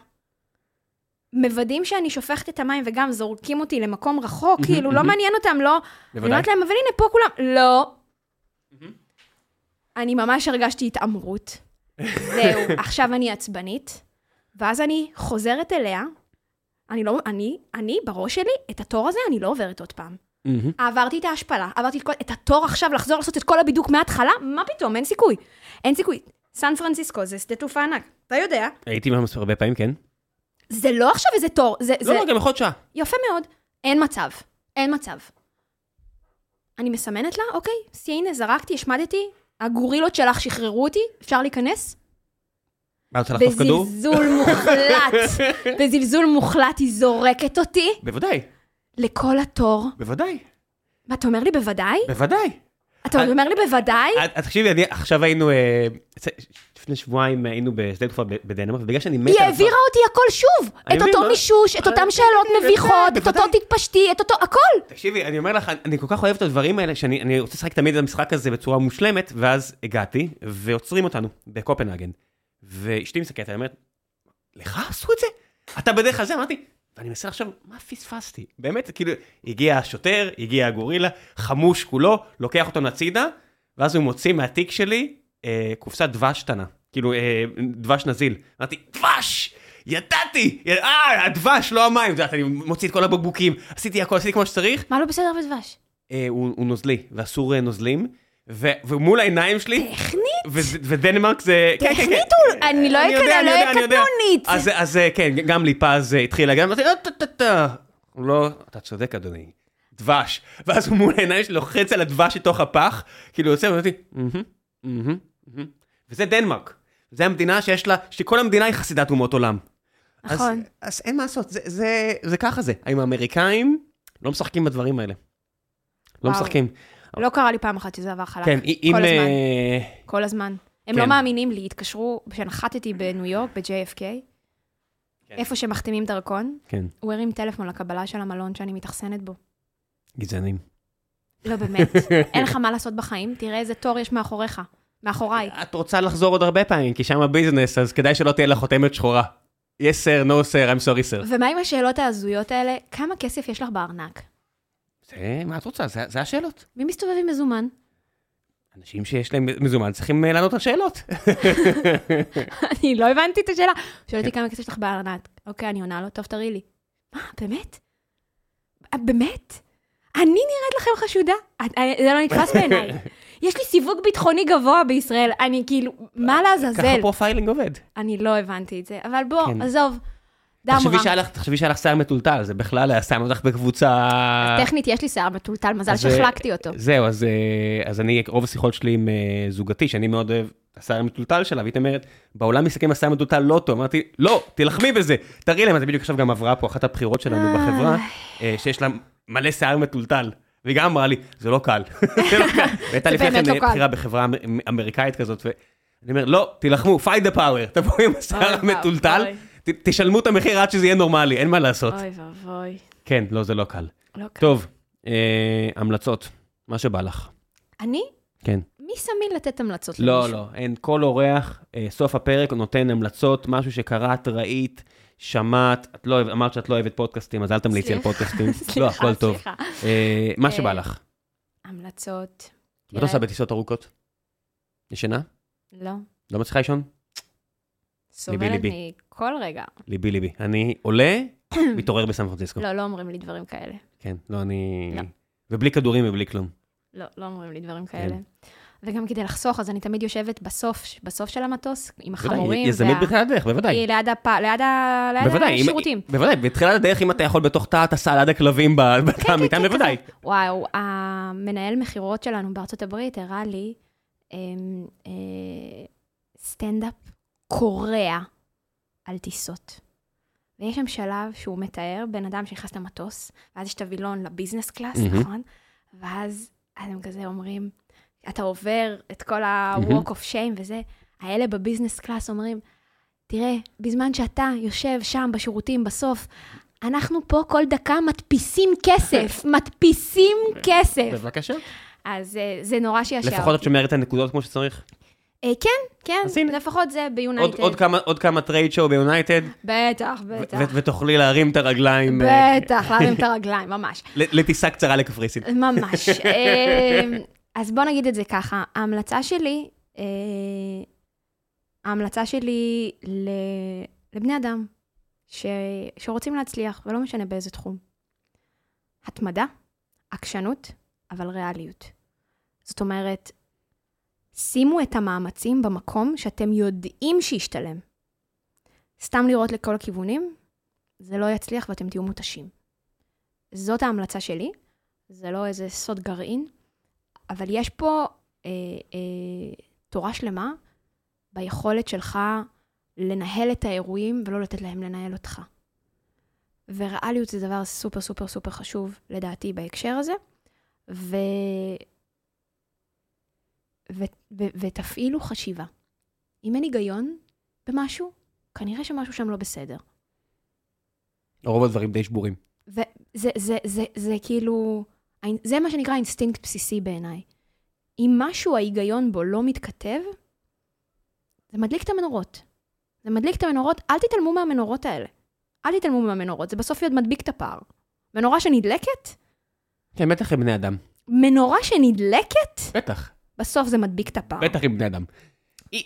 מוודאים שאני שופכת את המים וגם זורקים אותי למקום רחוק, כאילו, לא. מעניין אותם, לא. אני בוודאי. אומרת להם, אבל הנה, פה כולם... לא. אני ממש הרגשתי התעמרות. זהו, עכשיו אני עצבנית, ואז אני חוזרת אליה. אני לא, אני, אני, בראש שלי, את התור הזה אני לא עוברת עוד פעם. מהמם. עברתי את ההשפלה, עברתי את, כל, את התור עכשיו לחזור לעשות את כל הבידוק מההתחלה? מה פתאום, אין סיכוי. אין סיכוי. סן פרנסיסקו זה שדה תעופה ענק, אתה יודע. הייתי ממש הרבה פעמים, כן. זה לא עכשיו איזה תור, זה... לא, זה... לא, גם יכול שעה. יפה מאוד. אין מצב. אין מצב. אני מסמנת לה, אוקיי, הנה, זרקתי, השמדתי, הגורילות שלך שחררו אותי, אפשר להיכנס? מה, רוצה לחטוף כדור? בזלזול מוחלט, בזלזול מוחלט היא זורקת אותי בוודאי, לכל התור. בוודאי, ואתה אומר לי בוודאי? בוודאי. אתה את- אומר לי בוודאי? את- תקשיבי, אני- עכשיו היינו, אה, לפני שבועיים היינו בשדה תעופה ב- בדנמרק, ובגלל שאני מת היא העבירה אותי הכל שוב. את אותו? מישוש, את אותן אה, שאלות מביכות, את אותו. תתפשטי, את אותו, הכל. תקשיבי, אני אומר לך, אני כל כך אוהב את הדברים האלה, שאני אני רוצה לשחק תמיד את המשחק הזה בצורה מושלמת, ואז הגעתי, ועוצרים אותנו בקופנהגן. ואשתי מסתכלת, אני אומרת, לך עשו את זה? אתה בדרך כלל זה? אמרתי, ואני מנסה לחשוב, מה פספסתי? באמת, כאילו, הגיע השוטר, הגיע הגורילה, חמוש כולו, לוקח אותנו הצידה, ואז הוא מוציא מהתיק שלי אה, קופסת דבש קטנה, כאילו, אה, דבש נזיל. אמרתי, דבש! ידעתי! י- אה, הדבש, לא המים. את יודעת, אני מוציא את כל הבקבוקים, עשיתי הכל, עשיתי כמו שצריך. מה לא בסדר בדבש? אה, הוא, הוא נוזלי, ואסור אה, נוזלים, ומול העיניים שלי, טכנית? ודנמרק זה... כן, כן, טכנית כן. הוא- אני לא אקנה, לא יודע. קטנונית. אז, אז אה, כן, גם ליפז אה, התחיל להגיד, אמרתי, "אה, טה, טה, טה." הוא לא, אתה צודק אדוני, דבש. ואז הוא מול העיניים שלי לוחץ על הדבש לתוך הפח, כאילו יוצא, ואמרתי, "מהמם, מהמם, מהמם." וזה דנמרק. זה המדינה שיש לה, שכל המדינה היא חסידת אומות עולם. אז- נכון. אז אין מה לעשות, זה, זה, זה ככה זה. עם האמריקאים לא משחקים בדברים האלה. לא. משחקים. לא קרה לי פעם אחת שזה עבר חלק. כן, אם... כל הזמן. אה, כל הזמן. הם כן. לא מאמינים לי, התקשרו, כשנחתתי בניו יורק, ב-JFK, כן. איפה שמחתימים דרכון, כן, הוא הרים טלפון לקבלה של המלון שאני מתאכסנת בו. גזענים. לא באמת, אין לך מה לעשות בחיים, תראה איזה תור יש מאחוריך, מאחוריי. את רוצה לחזור עוד הרבה פעמים, כי שם הביזנס, אז כדאי שלא תהיה לך חותמת שחורה. yes sir, no sir, I'm sorry sir. ומה עם השאלות ההזויות האלה? כמה כסף יש לך בארנק? זה, מה את רוצה? זה, זה השאלות. מי מסתובב עם מזומן? אנשים שיש להם מזומן צריכים אה, לענות על שאלות. אני לא הבנתי את השאלה. שואל אותי כמה כסף יש לך בארנק. אוקיי, אני עונה לו, טוב, תראי לי. מה, באמת? אה, באמת? אני נראית לכם חשודה? אה, זה לא נתפס בעיניי. יש לי סיווג ביטחוני גבוה בישראל, אני כאילו, מה ככה לעזאזל? profiling עובד. אני לא הבנתי את זה, אבל בוא, כן. עזוב. גם תחשבי רגע. שהיה לך- תחשבי שהיה לך שיער מתולתל, זה בכלל היה שם אותך בקבוצה... טכנית יש לי שיער מתולתל, מזל אז, אה, שהחלקתי אותו. זהו, אז, אה, אז אני, רוב השיחות שלי עם אה, זוגתי, שאני מאוד אוהב את השיער המתולתל שלה, והיא אומרת, בעולם מסתכלים על שיער מטולטל לא טוב. אמרתי, לא, תלחמי בזה, תראי להם, אז בדיוק עכשיו גם עברה פה אחת הבחירות שלנו. בחברה, אה, שיש לה מלא שיער מטולטל. והיא גם אמרה לי, זה לא קל. זה לא קל. והייתה לפני באמת כן לא קל. בחירה בחברה אמ- אמריקאית כזאת, ואני אומר, לא, תילחמו, fight the power, תבואו עם השיער אוי, המטולטל. תשלמו את המחיר עד שזה יהיה נורמלי, אין מה לעשות. אוי ואבוי. כן, לא, זה לא קל. לא קל. טוב, אה, המלצות, מה שבא לך. אני? כן. מי שמי לתת המלצות לא, למישהו? לא, אין כל אורח, אה, סוף הפרק נותן המלצות, משהו שקראת, ראית, שמעת, את לא, אוהב- אמרת שאת לא אוהבת פודקאסטים, אז אל תמליצי על סליחה, פודקאסטים. לא, סליחה, הכל טוב. סליחה. אה, מה שבא אה, לך. המלצות. מה את עושה בטיסות ארוכות? ישנה? לא. לא מצליחה לישון? סובלת מכל רגע. ליבי ליבי. אני עולה, מתעורר בסן פרנסיסקו. לא, לא אומרים לי דברים כאלה. כן, לא, אני... לא. ובלי כדורים ובלי כלום. לא, לא אומרים לי דברים כן. כאלה. וגם כדי לחסוך, אז אני תמיד יושבת בסוף, בסוף של המטוס, עם החמורים. יזמית וה- בתחילת הדרך, בוודאי. היא ליד, הפ... ליד, ה... ליד בוודאי, אם- השירותים. בוודאי, בתחילת הדרך, אם אתה יכול בתוך תא הטסה ליד הכלבים ב- בתא המטען, כן, בוודאי. וואו, המנהל מכירות שלנו בארצות הברית הראה לי אמ, אה, סטנדאפ קורע על טיסות. ויש שם שלב שהוא מתאר בן אדם שנכנס למטוס, ואז יש את הווילון ל business class, מהמם. נכון? ואז אז הם כזה אומרים, אתה עובר את כל מהמם. ה-walk of shame וזה, האלה ב business class אומרים, תראה, בזמן שאתה יושב שם בשירותים בסוף, אנחנו פה כל דקה מדפיסים כסף, מדפיסים כסף. בבקשה. אז אה, זה נורא אותי. לפחות את שומרת את הנקודות כמו שצריך. אה, כן, כן. לפחות זה ב United. עוד כמה- עוד כמה trade show ב United, בטח, בטח. ותוכלי להרים את הרגליים אה, בטח, להרים את הרגליים, ממש. לטיסה קצרה לקפריסין. ממש. אה, אז בוא נגיד את זה ככה, ההמלצה שלי, אה, ההמלצה שלי לבני אדם ש- שרוצים להצליח, ולא משנה באיזה תחום. התמדה, עקשנות, אבל ריאליות. זאת אומרת, שימו את המאמצים במקום שאתם יודעים שישתלם. סתם לראות לכל הכיוונים, זה לא יצליח ואתם תהיו מותשים. זאת ההמלצה שלי, זה לא איזה סוד גרעין, אבל יש פה אה, אה, תורה שלמה ביכולת שלך לנהל את האירועים ולא לתת להם לנהל אותך. וריאליות זה דבר סופר סופר סופר חשוב לדעתי בהקשר הזה, ו... ו... ו... ותפעילו חשיבה. אם אין היגיון במשהו, כנראה שמשהו שם לא בסדר. רוב הדברים די שבורים. וזה זה, זה, זה, זה כאילו, זה מה שנקרא אינסטינקט בסיסי בעיניי. אם משהו, ההיגיון בו לא מתכתב, זה מדליק את המנורות. זה מדליק את המנורות, אל תתעלמו מהמנורות האלה. אל תתעלמו מהמנורות, זה בסוף עוד מדביק את הפער. מנורה שנדלקת, כן, בטח עם בני אדם. מנורה שנדלקת, בטח. בסוף זה מדביק את הפער. בטח עם בני אדם.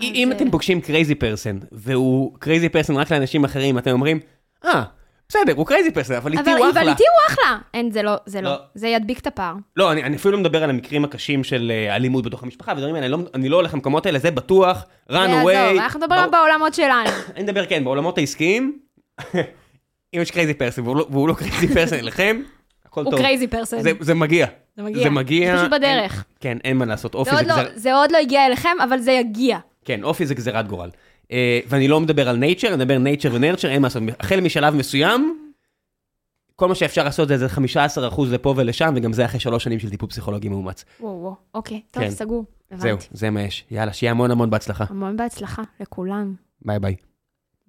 אם אה, אתם פוגשים crazy person, והוא crazy person רק לאנשים אחרים, אתם אומרים, אה, בסדר, הוא crazy person, אבל איתי אבל הוא אבל אחלה. איתי הוא אחלה. אין, זה לא, זה לא. לא. זה ידביק את הפער. לא, אני אפילו לא מדבר על המקרים הקשים של אה, אלימות בתוך המשפחה ודברים האלה, אני לא- אני לא הולך למקומות האלה, זה בטוח, run זה עזוב, away. אנחנו מדברים בעולמות שלנו. אני מדבר, כן, בעולמות העסקיים, אם יש crazy person והוא לא- לא crazy person אליכם, הכל הוא טוב. crazy person. זה מגיע. זה מגיע. זה מגיע. זה פשוט בדרך. כן, אין מה לעשות, אופי זה זה עוד, לא, גזר... זה עוד לא הגיע אליכם, אבל זה יגיע. כן, אופי זה גזירת גורל. אה, ואני לא מדבר על nature, אני מדבר nature ו nurture, אין מה לעשות. החל משלב מסוים, כל מה שאפשר לעשות זה איזה 15% לפה ולשם, וגם זה אחרי שלוש שנים של טיפול פסיכולוגי מאומץ. וואו, וואו, אוקיי, טוב, כן. סגור. זהו, הבנתי. זה מה יש. יאללה, שיהיה המון המון בהצלחה. המון בהצלחה לכולם. ביי ביי.